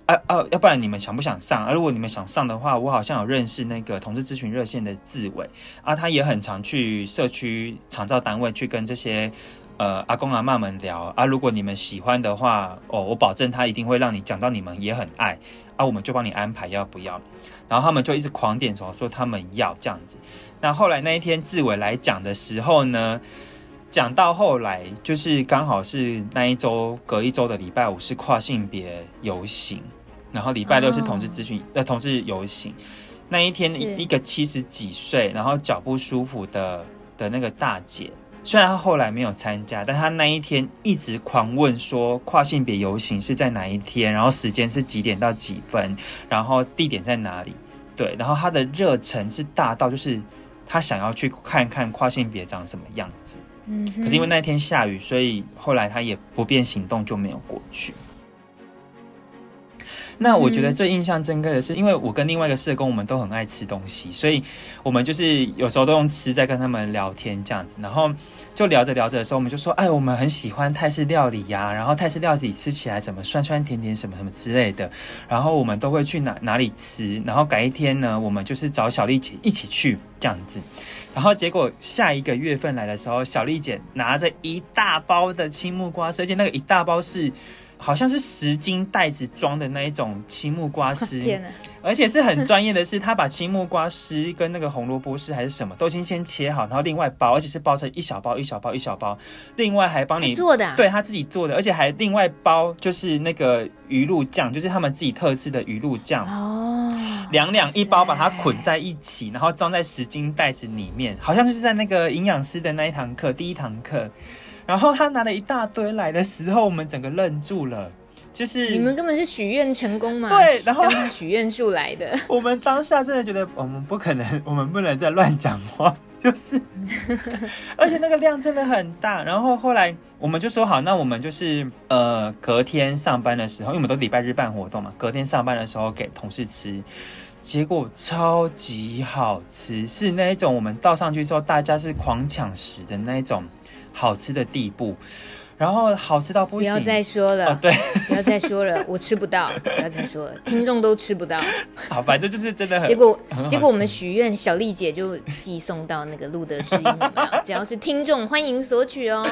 啊啊，要不然你们想不想上？啊，如果你们想上的话，我好像有认识那个同志咨询热线的志伟啊，他也很常去社区长照单位去跟这些呃阿公阿嬷们聊啊。如果你们喜欢的话，哦，我保证他一定会让你讲到你们也很爱啊，我们就帮你安排要不要？然后他们就一直狂点头说他们要这样子。那后来那一天志伟来讲的时候呢？”讲到后来，就是刚好是那一周隔一周的礼拜五是跨性别游行，然后礼拜六是同志咨询呃同志游行。那一天，一个七十几岁，然后脚不舒服的的那个大姐，虽然她后来没有参加，但她那一天一直狂问说跨性别游行是在哪一天，然后时间是几点到几分，然后地点在哪里？对，然后她的热忱是大到就是她想要去看看跨性别长什么样子。可是因为那天下雨，所以后来他也不便行动，就没有过去。那我觉得最印象深刻的是，因为我跟另外一个社工，我们都很爱吃东西，所以我们就是有时候都用吃在跟他们聊天这样子。然后就聊着聊着的时候，我们就说：“哎，我们很喜欢泰式料理呀，然后泰式料理吃起来怎么酸酸甜甜什么什么之类的。然后我们都会去哪哪里吃。然后改一天呢，我们就是找小丽姐一起去这样子。然后结果下一个月份来的时候，小丽姐拿着一大包的青木瓜丝，而且那个一大包是。”好像是十斤袋子装的那一种青木瓜丝，<laughs> 而且是很专业的是，他把青木瓜丝跟那个红萝卜丝还是什么都先先切好，然后另外包，而且是包成一小包一小包一小包，另外还帮你做的，对他自己做的，而且还另外包就是那个鱼露酱，就是他们自己特制的鱼露酱。哦，两两一包把它捆在一起，然后装在十斤袋子里面，好像就是在那个营养师的那一堂课第一堂课。然后他拿了一大堆来的时候，我们整个愣住了。就是你们根本是许愿成功嘛？对，然后许愿树来的。<laughs> 我们当下真的觉得，我们不可能，<laughs> 我们不能再乱讲话。就是，<laughs> 而且那个量真的很大。然后后来我们就说好，那我们就是呃隔天上班的时候，因为我们都礼拜日办活动嘛，隔天上班的时候给同事吃，结果超级好吃，是那一种我们倒上去之后，大家是狂抢食的那一种。好吃的地步，然后好吃到不行。不要再说了，哦、对，不要再说了，<laughs> 我吃不到。不要再说了，听众都吃不到。好，反正就是真的很。结果结果我们许愿，小丽姐就寄送到那个路德之音有没有，<laughs> 只要是听众欢迎索取哦。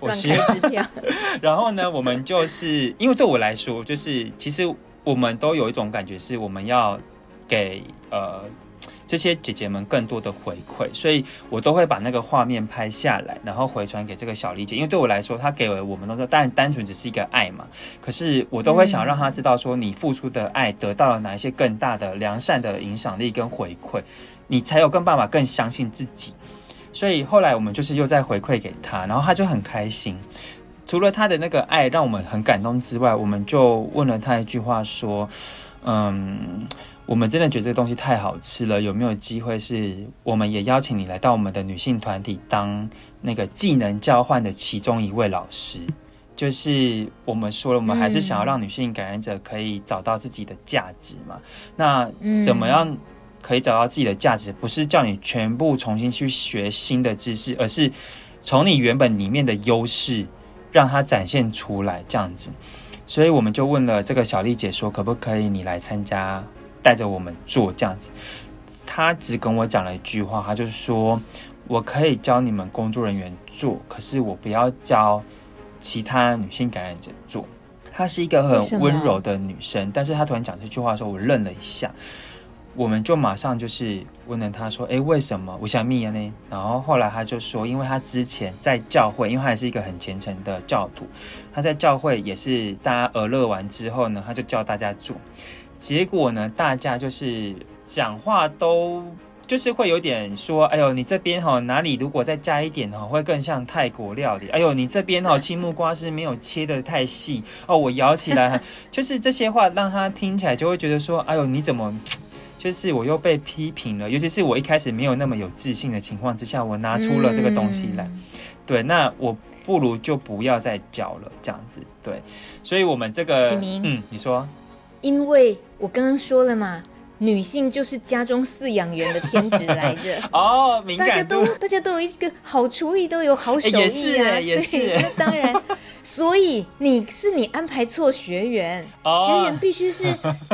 我乱开支票。<laughs> 然后呢，我们就是因为对我来说，就是其实我们都有一种感觉，是我们要给呃。这些姐姐们更多的回馈，所以我都会把那个画面拍下来，然后回传给这个小丽姐。因为对我来说，她给了我们都说，当然单纯只是一个爱嘛。可是我都会想让她知道，说你付出的爱得到了哪一些更大的良善的影响力跟回馈，你才有更办法更相信自己。所以后来我们就是又再回馈给她，然后她就很开心。除了她的那个爱让我们很感动之外，我们就问了她一句话说：“嗯。”我们真的觉得这个东西太好吃了，有没有机会是我们也邀请你来到我们的女性团体当那个技能交换的其中一位老师？就是我们说了，我们还是想要让女性感染者可以找到自己的价值嘛。那怎么样可以找到自己的价值，不是叫你全部重新去学新的知识，而是从你原本里面的优势让它展现出来，这样子。所以我们就问了这个小丽姐说，可不可以你来参加，带着我们做这样子？他只跟我讲了一句话，他就说，我可以教你们工作人员做，可是我不要教其他女性感染者做。她是一个很温柔的女生，但是她突然讲这句话的时候，我愣了一下。我们就马上就是问了他说：“诶，为什么我想密呢？”然后后来他就说：“因为他之前在教会，因为他也是一个很虔诚的教徒，他在教会也是大家娱乐完之后呢，他就教大家做。结果呢，大家就是讲话都就是会有点说：‘哎呦，你这边哈哪里如果再加一点哈，会更像泰国料理。’哎呦，你这边哈 <laughs> 青木瓜是没有切的太细。哦，我咬起来 <laughs> 就是这些话让他听起来就会觉得说：‘哎呦，你怎么？’”就是我又被批评了，尤其是我一开始没有那么有自信的情况之下，我拿出了这个东西来，嗯、对，那我不如就不要再教了，这样子，对，所以我们这个，嗯，你说，因为我刚刚说了嘛。女性就是家中饲养员的天职来着。<laughs> 哦，敏感，大家都大家都有一个好厨艺，都有好手艺啊，也是，也是，当然，所以你是你安排错学员，哦、学员必须是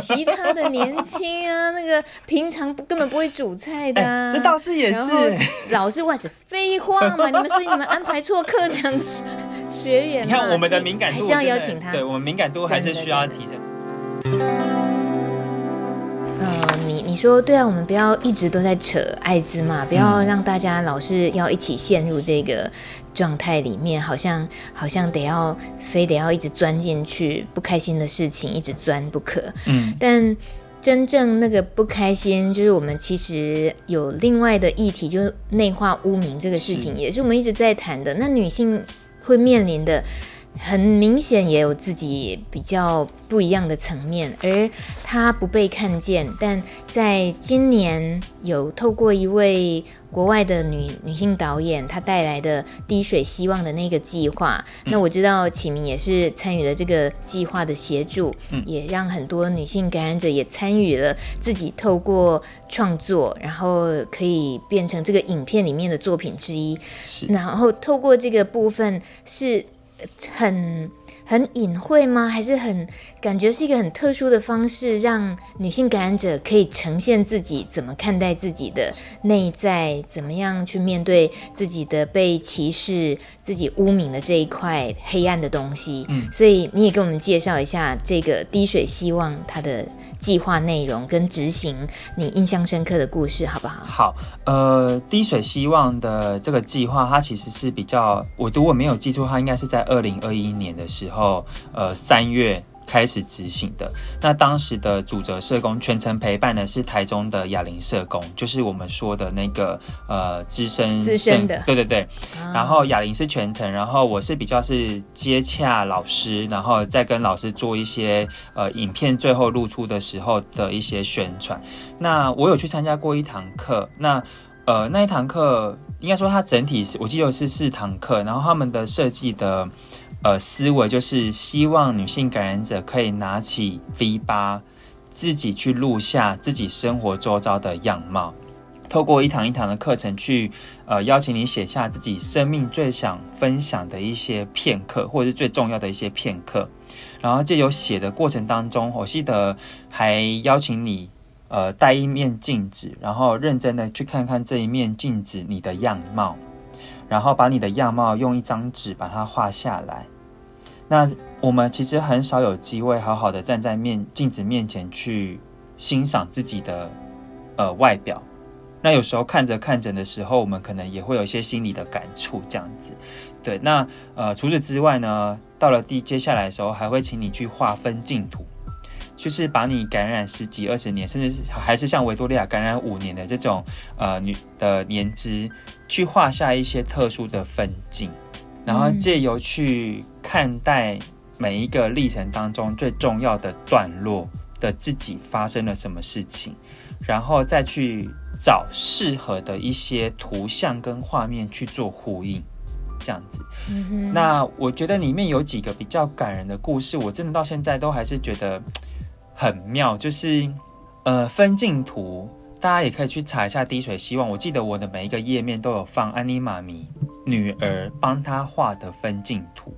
其他的年轻啊，<laughs> 那个平常根本不会煮菜的、啊，这倒是也是，老是外是，废话嘛，<laughs> 你们所以你们安排错课程学员，你看我们的敏感度还是要邀请他，对我们敏感度还是需要提升。呃，你你说对啊，我们不要一直都在扯艾滋嘛，不要让大家老是要一起陷入这个状态里面，好像好像得要非得要一直钻进去，不开心的事情一直钻不可。嗯，但真正那个不开心，就是我们其实有另外的议题，就是内化污名这个事情，也是我们一直在谈的。那女性会面临的。很明显也有自己比较不一样的层面，而他不被看见。但在今年有透过一位国外的女女性导演，她带来的滴水希望的那个计划。嗯、那我知道启明也是参与了这个计划的协助，嗯、也让很多女性感染者也参与了，自己透过创作，然后可以变成这个影片里面的作品之一。是，然后透过这个部分是。很很隐晦吗？还是很感觉是一个很特殊的方式，让女性感染者可以呈现自己怎么看待自己的内在，怎么样去面对自己的被歧视、自己污名的这一块黑暗的东西。嗯，所以你也给我们介绍一下这个滴水希望它的。计划内容跟执行，你印象深刻的故事，好不好？好，呃，滴水希望的这个计划，它其实是比较，我如果没有记错，它应该是在二零二一年的时候，呃，三月。开始执行的。那当时的主责社工全程陪伴的是台中的哑铃社工，就是我们说的那个呃资深资深的，对对对。哦、然后哑铃是全程，然后我是比较是接洽老师，然后再跟老师做一些呃影片最后露出的时候的一些宣传。那我有去参加过一堂课，那呃那一堂课应该说它整体是我记得是四堂课，然后他们的设计的。呃，思维就是希望女性感染者可以拿起 V8，自己去录下自己生活周遭的样貌，透过一堂一堂的课程去，呃，邀请你写下自己生命最想分享的一些片刻，或者是最重要的一些片刻。然后借由写的过程当中，我记得还邀请你，呃，带一面镜子，然后认真的去看看这一面镜子你的样貌。然后把你的样貌用一张纸把它画下来。那我们其实很少有机会好好的站在面镜子面前去欣赏自己的呃外表。那有时候看着看着的时候，我们可能也会有一些心理的感触，这样子。对，那呃除此之外呢，到了第接下来的时候，还会请你去划分净土。就是把你感染十几二十年，甚至是还是像维多利亚感染五年的这种呃女的年资，去画下一些特殊的分镜，然后借由去看待每一个历程当中最重要的段落的自己发生了什么事情，然后再去找适合的一些图像跟画面去做呼应，这样子。嗯。那我觉得里面有几个比较感人的故事，我真的到现在都还是觉得。很妙，就是，呃，分镜图大家也可以去查一下滴水希望。我记得我的每一个页面都有放安妮妈咪女儿帮她画的分镜图。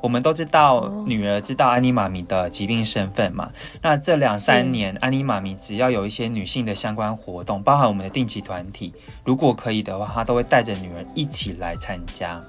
我们都知道，女儿知道安妮妈咪的疾病身份嘛。那这两三年，安妮妈咪只要有一些女性的相关活动，包含我们的定期团体，如果可以的话，她都会带着女儿一起来参加。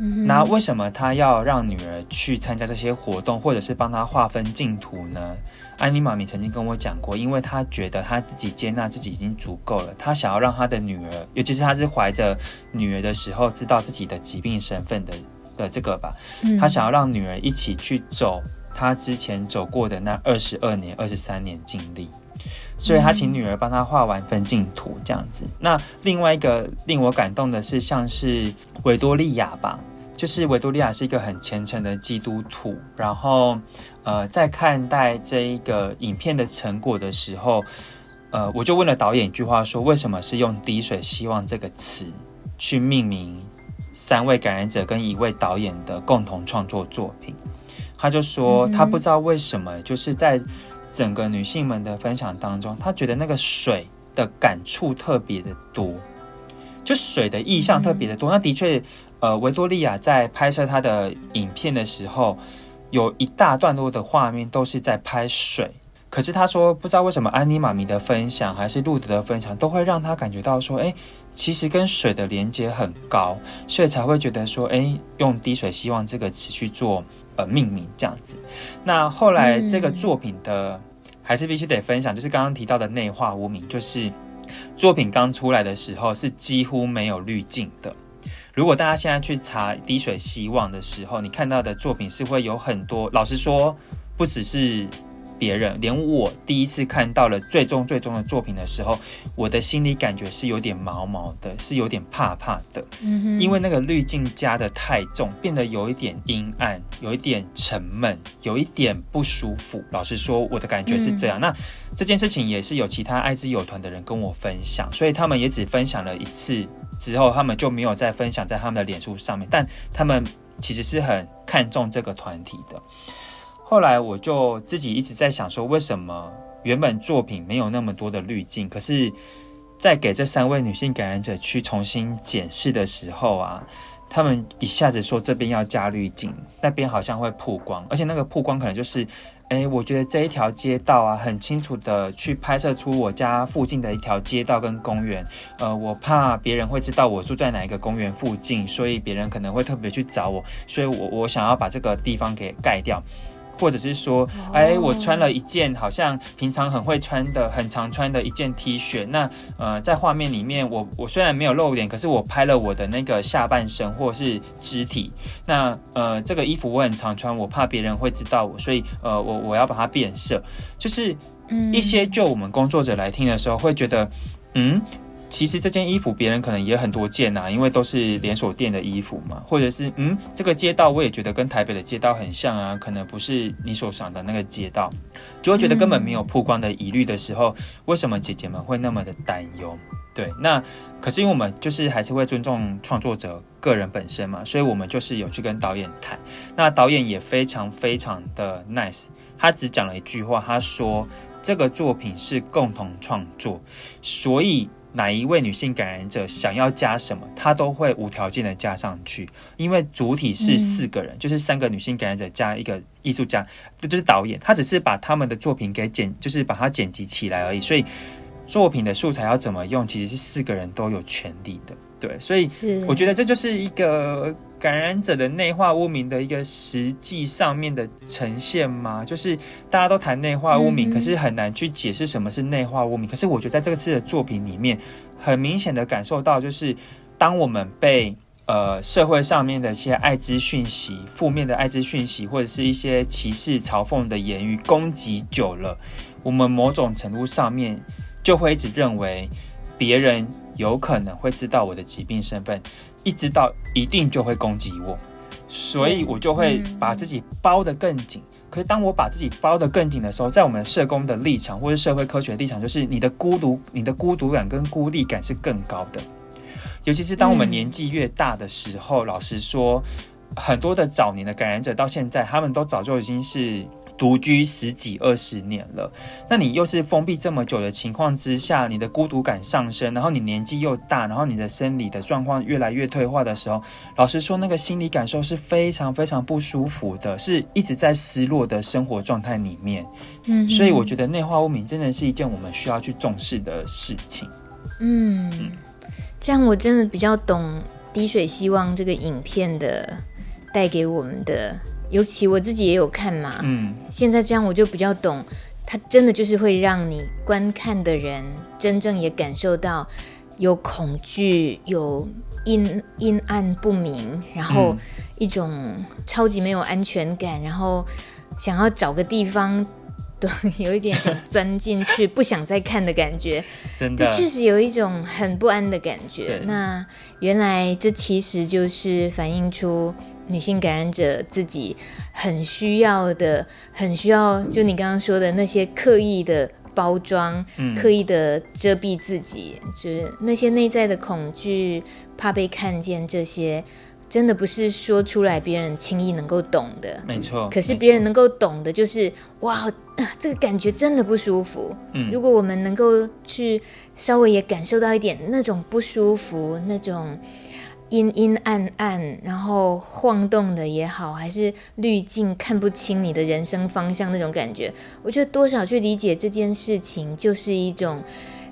嗯、那为什么她要让女儿去参加这些活动，或者是帮她划分镜图呢？安妮妈咪曾经跟我讲过，因为她觉得她自己接纳自己已经足够了，她想要让她的女儿，尤其是她是怀着女儿的时候，知道自己的疾病身份的。的这个吧，她想要让女儿一起去走她之前走过的那二十二年、二十三年经历，所以他请女儿帮他画完分镜图这样子。那另外一个令我感动的是，像是维多利亚吧，就是维多利亚是一个很虔诚的基督徒，然后呃，在看待这一个影片的成果的时候，呃，我就问了导演一句话，说为什么是用“滴水希望”这个词去命名？三位感染者跟一位导演的共同创作作品，他就说他不知道为什么，就是在整个女性们的分享当中，他觉得那个水的感触特别的多，就水的意象特别的多。那的确，呃，维多利亚在拍摄她的影片的时候，有一大段落的画面都是在拍水。可是她说，不知道为什么安妮妈咪的分享还是路德的分享，都会让她感觉到说，哎，其实跟水的连接很高，所以才会觉得说，哎，用“滴水希望”这个词去做呃命名这样子。那后来这个作品的、嗯、还是必须得分享，就是刚刚提到的内化无名，就是作品刚出来的时候是几乎没有滤镜的。如果大家现在去查“滴水希望”的时候，你看到的作品是会有很多，老实说，不只是。别人连我第一次看到了最终最终的作品的时候，我的心里感觉是有点毛毛的，是有点怕怕的。嗯哼，因为那个滤镜加的太重，变得有一点阴暗，有一点沉闷，有一点不舒服。老实说，我的感觉是这样。嗯、那这件事情也是有其他爱之友团的人跟我分享，所以他们也只分享了一次之后，他们就没有再分享在他们的脸书上面。但他们其实是很看重这个团体的。后来我就自己一直在想说，为什么原本作品没有那么多的滤镜，可是，在给这三位女性感染者去重新检视的时候啊，他们一下子说这边要加滤镜，那边好像会曝光，而且那个曝光可能就是，哎，我觉得这一条街道啊，很清楚的去拍摄出我家附近的一条街道跟公园，呃，我怕别人会知道我住在哪一个公园附近，所以别人可能会特别去找我，所以我我想要把这个地方给盖掉。或者是说，哎，我穿了一件好像平常很会穿的、很常穿的一件 T 恤。那呃，在画面里面，我我虽然没有露脸，可是我拍了我的那个下半身或是肢体。那呃，这个衣服我很常穿，我怕别人会知道我，所以呃，我我要把它变色。就是一些就我们工作者来听的时候，会觉得，嗯。其实这件衣服别人可能也很多件呐、啊，因为都是连锁店的衣服嘛，或者是嗯，这个街道我也觉得跟台北的街道很像啊，可能不是你所想的那个街道，就会觉得根本没有曝光的疑虑的时候，为什么姐姐们会那么的担忧？对，那可是因为我们就是还是会尊重创作者个人本身嘛，所以我们就是有去跟导演谈，那导演也非常非常的 nice，他只讲了一句话，他说这个作品是共同创作，所以。哪一位女性感染者想要加什么，她都会无条件的加上去，因为主体是四个人，嗯、就是三个女性感染者加一个艺术家，这就是导演，他只是把他们的作品给剪，就是把它剪辑起来而已。所以作品的素材要怎么用，其实是四个人都有权利的。对，所以我觉得这就是一个感染者的内化污名的一个实际上面的呈现嘛，就是大家都谈内化污名，可是很难去解释什么是内化污名。可是我觉得在这个次的作品里面，很明显的感受到，就是当我们被呃社会上面的一些艾滋讯息、负面的艾滋讯息，或者是一些歧视、嘲讽的言语攻击久了，我们某种程度上面就会一直认为别人。有可能会知道我的疾病身份，一知道一定就会攻击我，所以我就会把自己包得更紧。可是当我把自己包得更紧的时候，在我们社工的立场或是社会科学的立场，就是你的孤独、你的孤独感跟孤立感是更高的。尤其是当我们年纪越大的时候，老实说，很多的早年的感染者到现在，他们都早就已经是。独居十几二十年了，那你又是封闭这么久的情况之下，你的孤独感上升，然后你年纪又大，然后你的生理的状况越来越退化的时候，老实说，那个心理感受是非常非常不舒服的，是一直在失落的生活状态里面。嗯，所以我觉得内化污名真的是一件我们需要去重视的事情。嗯，这样我真的比较懂滴水希望这个影片的带给我们的。尤其我自己也有看嘛，嗯，现在这样我就比较懂，它真的就是会让你观看的人真正也感受到有恐惧、有阴阴暗不明，然后一种超级没有安全感，然后想要找个地方都有一点想钻进去，不想再看的感觉，真的确实有一种很不安的感觉。那原来这其实就是反映出。女性感染者自己很需要的，很需要，就你刚刚说的那些刻意的包装，嗯、刻意的遮蔽自己，就是那些内在的恐惧、怕被看见，这些真的不是说出来别人轻易能够懂的。没错。可是别人能够懂的，就是哇，这个感觉真的不舒服。嗯。如果我们能够去稍微也感受到一点那种不舒服，那种。阴阴暗暗，然后晃动的也好，还是滤镜看不清你的人生方向那种感觉，我觉得多少去理解这件事情，就是一种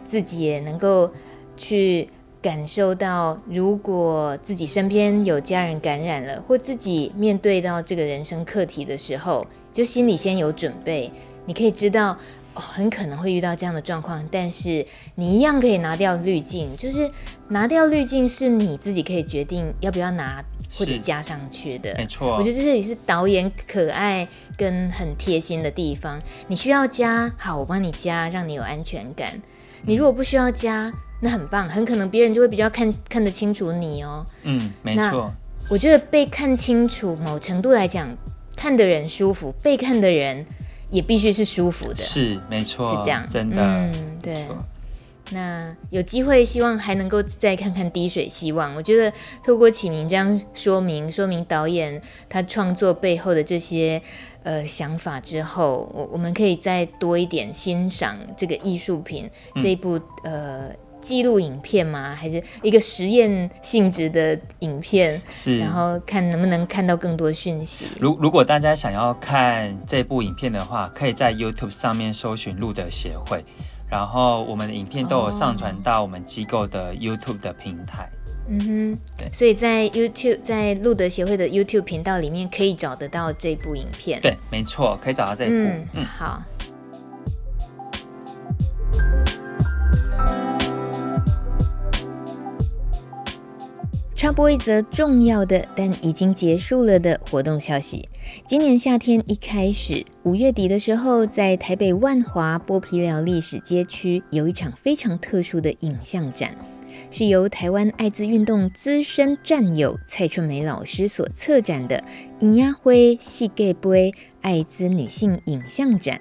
自己也能够去感受到，如果自己身边有家人感染了，或自己面对到这个人生课题的时候，就心里先有准备，你可以知道。哦，很可能会遇到这样的状况，但是你一样可以拿掉滤镜，就是拿掉滤镜是你自己可以决定要不要拿或者加上去的。没错，我觉得这里是导演可爱跟很贴心的地方。你需要加，好，我帮你加，让你有安全感。你如果不需要加，那很棒，很可能别人就会比较看看得清楚你哦。嗯，没错。我觉得被看清楚，某程度来讲，看的人舒服，被看的人。也必须是舒服的，是没错，是这样，真的，嗯，对。那有机会，希望还能够再看看《滴水希望》。我觉得透过启明这样说明，说明导演他创作背后的这些呃想法之后，我我们可以再多一点欣赏这个艺术品，嗯、这一部呃。记录影片吗？还是一个实验性质的影片？是，然后看能不能看到更多讯息。如如果大家想要看这部影片的话，可以在 YouTube 上面搜寻路德协会，然后我们的影片都有上传到我们机构的 YouTube 的平台。嗯哼，对，所以在 YouTube 在路德协会的 YouTube 频道里面可以找得到这部影片。对，没错，可以找到这部。嗯，嗯好。插播一则重要的但已经结束了的活动消息。今年夏天一开始，五月底的时候，在台北万华剥皮寮历史街区有一场非常特殊的影像展。是由台湾艾滋运动资深战友蔡春梅老师所策展的“尹亚辉细盖杯艾滋女性影像展”。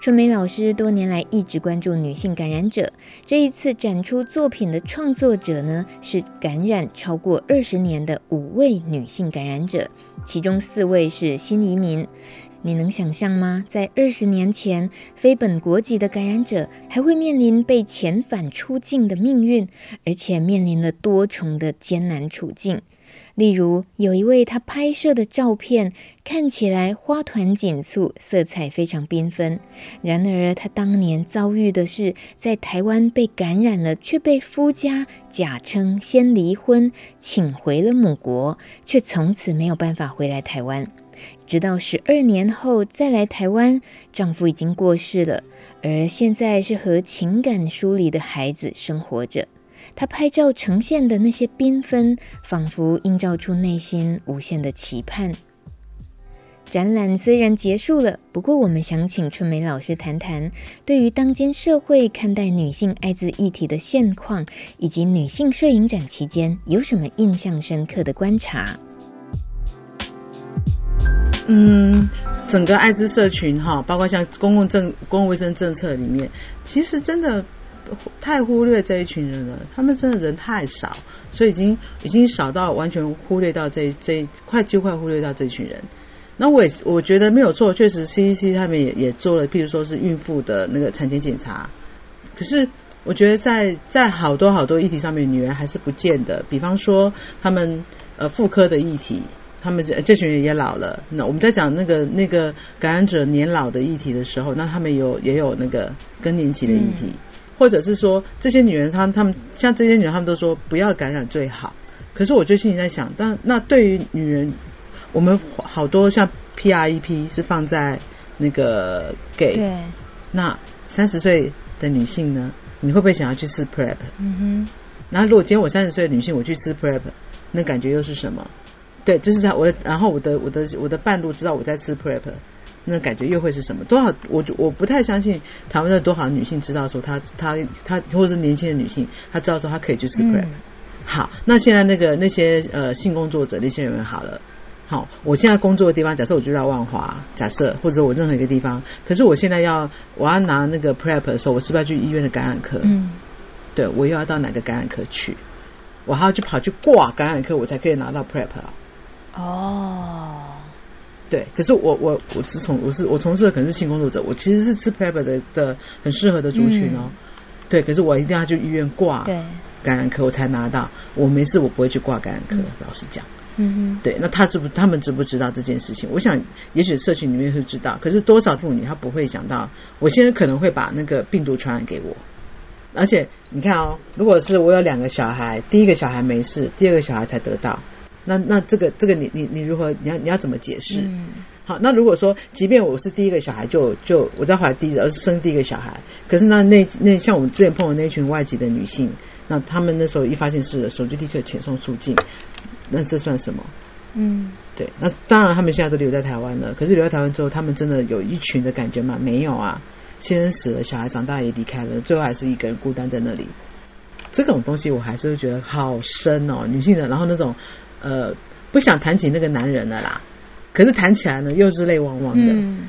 春梅老师多年来一直关注女性感染者，这一次展出作品的创作者呢，是感染超过二十年的五位女性感染者，其中四位是新移民。你能想象吗？在二十年前，非本国籍的感染者还会面临被遣返出境的命运，而且面临了多重的艰难处境。例如，有一位他拍摄的照片看起来花团锦簇，色彩非常缤纷。然而，他当年遭遇的是在台湾被感染了，却被夫家假称先离婚，请回了母国，却从此没有办法回来台湾。直到十二年后再来台湾，丈夫已经过世了，而现在是和情感疏离的孩子生活着。她拍照呈现的那些缤纷，仿佛映照出内心无限的期盼。展览虽然结束了，不过我们想请春梅老师谈谈，对于当今社会看待女性艾滋议题的现况，以及女性摄影展期间有什么印象深刻的观察。嗯，整个艾滋社群哈，包括像公共政、公共卫生政策里面，其实真的太忽略这一群人了。他们真的人太少，所以已经已经少到完全忽略到这这快就快忽略到这群人。那我也我觉得没有错，确实 CDC 他们也也做了，譬如说是孕妇的那个产前检查。可是我觉得在在好多好多议题上面，女人还是不见得。比方说他们呃妇科的议题，他们这这群人也老了。那我们在讲那个那个感染者年老的议题的时候，那他们有也有那个更年期的议题，嗯、或者是说这些女人，她她们像这些女人，她们都说不要感染最好。可是我就心里在想，但那对于女人。我们好多像 PrEP 是放在那个对，那三十岁的女性呢，你会不会想要去吃 PrEP？嗯哼。然后如果今天我三十岁的女性我去吃 PrEP，那感觉又是什么？对，就是在我的，然后我的我的我的半路知道我在吃 PrEP，那感觉又会是什么？多少我我不太相信台湾的多少女性知道说她她她或者是年轻的女性，她知道说她可以去吃 PrEP。嗯。好，那现在那个那些呃性工作者那些人好了。好，我现在工作的地方，假设我就在万华，假设或者我任何一个地方，可是我现在要我要拿那个 PrEP 的时候，我是不是要去医院的感染科？嗯，对，我又要到哪个感染科去？我还要去跑去挂感染科，我才可以拿到 PrEP 啊。哦，对，可是我我我自从我是我从事的可能是性工作者，我其实是吃 PrEP 的的很适合的族群哦。嗯、对，可是我一定要去医院挂感染科，我才拿到。我没事，我不会去挂感染科，嗯、老实讲。嗯哼，对，那他知不？他们知不知道这件事情？我想，也许社群里面会知道，可是多少妇女她不会想到，我现在可能会把那个病毒传染给我。而且你看哦，如果是我有两个小孩，第一个小孩没事，第二个小孩才得到，那那这个这个你你你如何？你要你要怎么解释？嗯，好，那如果说，即便我是第一个小孩就就我在怀第一，而是生第一个小孩，可是那那那像我们之前碰到那群外籍的女性，那她们那时候一发现是的时候，就立刻遣送出境。那这算什么？嗯，对，那当然他们现在都留在台湾了。可是留在台湾之后，他们真的有一群的感觉吗？没有啊，亲人死了，小孩长大也离开了，最后还是一个人孤单在那里。这种东西我还是会觉得好深哦，女性的，然后那种呃不想谈起那个男人了啦，可是谈起来呢又是泪汪汪的。嗯，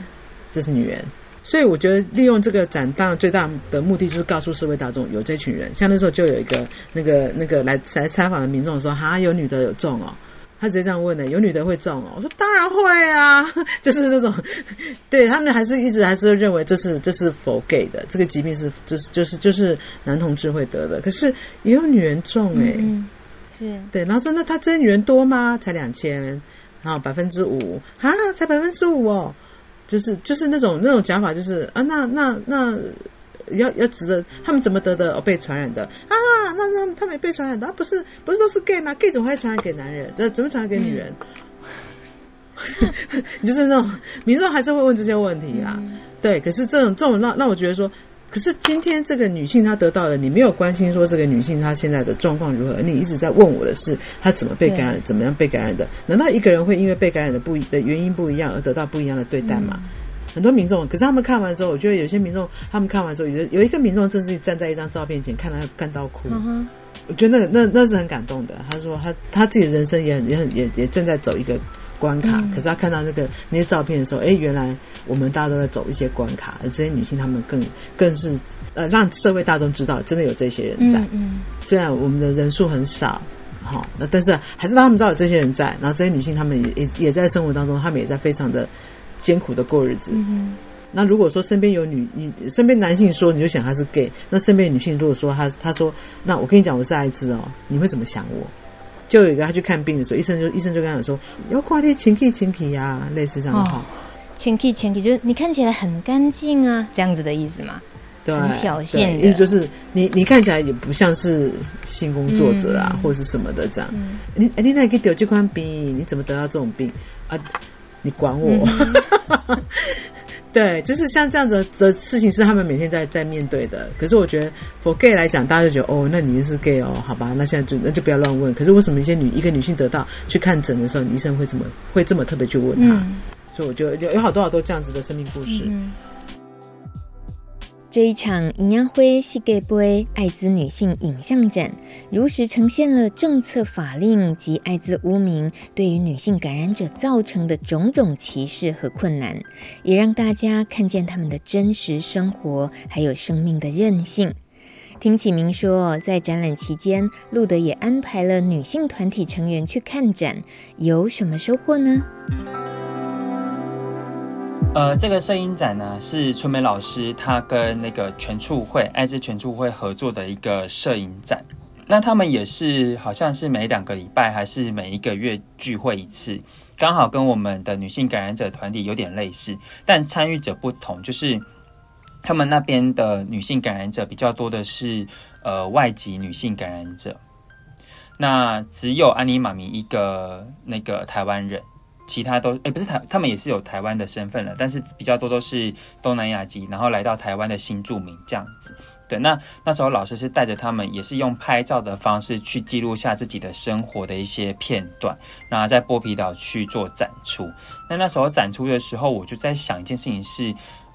这是女人。所以我觉得利用这个展，当然最大的目的就是告诉社会大众有这群人。像那时候就有一个那个那个来来采访的民众说：“哈，有女的有中哦。”他直接这样问的：“有女的会中哦？” <laughs> 我说：“当然会啊，就是那种对他们还是一直还是认为这是这是 for gay 的，这个疾病是就是就是就是男同志会得的。可是也有女人中哎、欸嗯，是对。然后说那他这些女人多吗？才两千，然后百分之五啊，才百分之五哦。”就是就是那种那种讲法，就是啊，那那那要要值得他们怎么得的？哦，被传染的啊？那那他们被传染的？啊、不是不是都是 gay 吗？gay 怎么会传染给男人？那怎么传染给女人？嗯、<laughs> 就是那种民众还是会问这些问题啦。嗯、对，可是这种这种让让我觉得说。可是今天这个女性她得到了，你没有关心说这个女性她现在的状况如何，你一直在问我的是她怎么被感染，怎么样被感染的？难道一个人会因为被感染的不的原因不一样而得到不一样的对待吗？嗯、很多民众，可是他们看完之后，我觉得有些民众他们看完之后，有有一个民众甚至站在一张照片前看到看到哭，我觉得那那那是很感动的。他说他他自己的人生也很也很也也正在走一个。关卡，嗯、可是他看到那个那些照片的时候，哎，原来我们大家都在走一些关卡，而这些女性她们更更是呃让社会大众知道，真的有这些人在。嗯，嗯虽然我们的人数很少，好、哦，那但是还是让他们知道有这些人在，然后这些女性她们也也也在生活当中，她们也在非常的艰苦的过日子。嗯，嗯那如果说身边有女你身边男性说你就想他是 gay，那身边女性如果说他他说那我跟你讲我是艾滋哦，你会怎么想我？就有一个他去看病的时候，医生就医生就跟他说，要挂点清气清气呀，类似这样的话。清气清气就是你看起来很干净啊，这样子的意思嘛？对，很挑衅意思就是你你看起来也不像是性工作者啊，嗯、或者是什么的这样。嗯、你你那可以得这款病，你怎么得到这种病啊？你管我？嗯 <laughs> 对，就是像这样子的事情是他们每天在在面对的。可是我觉得，for gay 来讲，大家就觉得哦，那你是 gay 哦，好吧，那现在就那就不要乱问。可是为什么一些女一个女性得到去看诊的时候，医生会这么会这么特别去问她？嗯、所以我觉得有有好多好多这样子的生命故事。嗯这一场营养会系给杯艾滋女性影像展，如实呈现了政策法令及艾滋污名对于女性感染者造成的种种歧视和困难，也让大家看见他们的真实生活，还有生命的韧性。听启明说，在展览期间，路德也安排了女性团体成员去看展，有什么收获呢？呃，这个摄影展呢，是春梅老师他跟那个全促会爱滋全促会合作的一个摄影展。那他们也是好像是每两个礼拜还是每一个月聚会一次，刚好跟我们的女性感染者团体有点类似，但参与者不同，就是他们那边的女性感染者比较多的是呃外籍女性感染者，那只有安妮妈咪一个那个台湾人。其他都诶，不是台，他们也是有台湾的身份了，但是比较多都是东南亚籍，然后来到台湾的新住民这样子。对，那那时候老师是带着他们，也是用拍照的方式去记录下自己的生活的一些片段，然后在剥皮岛去做展出。那那时候展出的时候，我就在想一件事情是，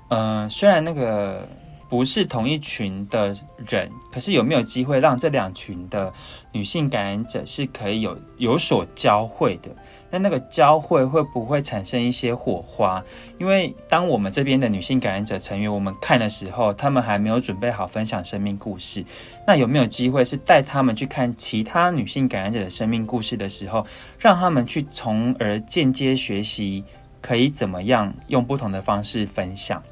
嗯、虽然那个不是同一群的人，可是有没有机会让这两群的女性感染者是可以有有所交汇的？那那个交汇会不会产生一些火花？因为当我们这边的女性感染者成员，我们看的时候，他们还没有准备好分享生命故事。那有没有机会是带他们去看其他女性感染者的生命故事的时候，让他们去从而间接学习可以怎么样用不同的方式分享？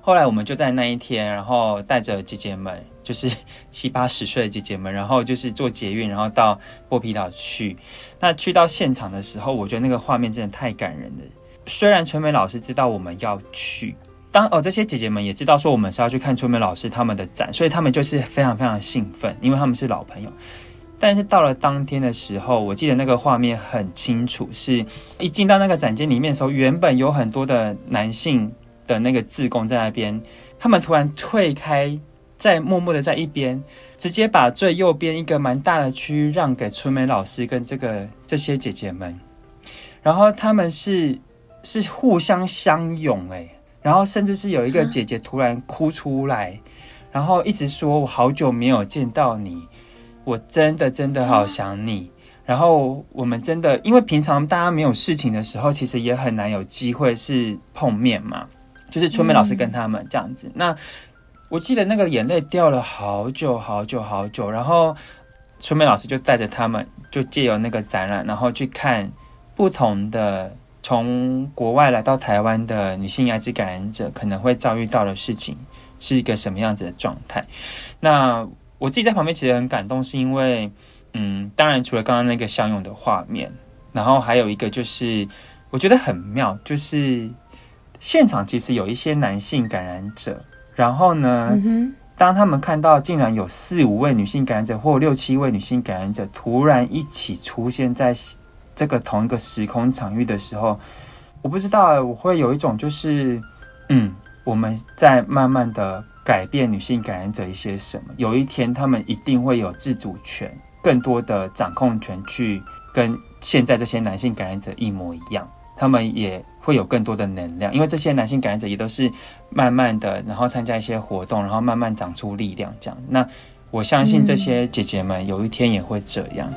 后来我们就在那一天，然后带着姐姐们，就是 <laughs> 七八十岁的姐姐们，然后就是坐捷运，然后到剥皮岛去。那去到现场的时候，我觉得那个画面真的太感人了。虽然春梅老师知道我们要去，当哦这些姐姐们也知道说我们是要去看春梅老师他们的展，所以他们就是非常非常兴奋，因为他们是老朋友。但是到了当天的时候，我记得那个画面很清楚，是一进到那个展间里面的时候，原本有很多的男性。的那个志工在那边，他们突然退开，在默默的在一边，直接把最右边一个蛮大的区域让给春梅老师跟这个这些姐姐们，然后他们是是互相相拥哎，然后甚至是有一个姐姐突然哭出来，然后一直说：“我好久没有见到你，我真的真的好想你。”然后我们真的，因为平常大家没有事情的时候，其实也很难有机会是碰面嘛。就是春梅老师跟他们这样子，那我记得那个眼泪掉了好久好久好久，然后春梅老师就带着他们，就借由那个展览，然后去看不同的从国外来到台湾的女性艾滋感染者可能会遭遇到的事情是一个什么样子的状态。那我自己在旁边其实很感动，是因为嗯，当然除了刚刚那个相拥的画面，然后还有一个就是我觉得很妙，就是。现场其实有一些男性感染者，然后呢，嗯、当他们看到竟然有四五位女性感染者或六七位女性感染者突然一起出现在这个同一个时空场域的时候，我不知道，我会有一种就是，嗯，我们在慢慢的改变女性感染者一些什么，有一天他们一定会有自主权，更多的掌控权，去跟现在这些男性感染者一模一样。他们也会有更多的能量，因为这些男性感染者也都是慢慢的，然后参加一些活动，然后慢慢长出力量。这样，那我相信这些姐姐们有一天也会这样。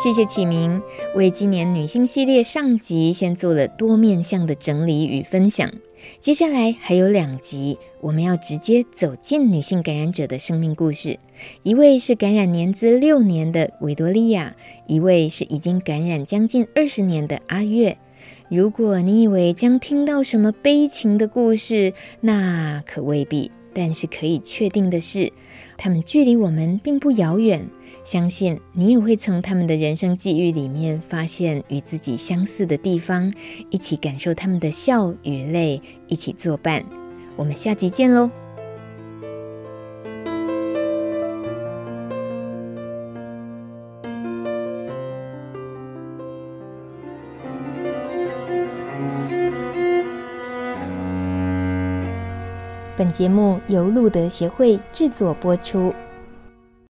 谢谢启明为今年女性系列上集先做了多面向的整理与分享。接下来还有两集，我们要直接走进女性感染者的生命故事。一位是感染年资六年的维多利亚，一位是已经感染将近二十年的阿月。如果你以为将听到什么悲情的故事，那可未必。但是可以确定的是，他们距离我们并不遥远。相信你也会从他们的人生际遇里面发现与自己相似的地方，一起感受他们的笑与泪，一起作伴。我们下集见喽！本节目由路德协会制作播出。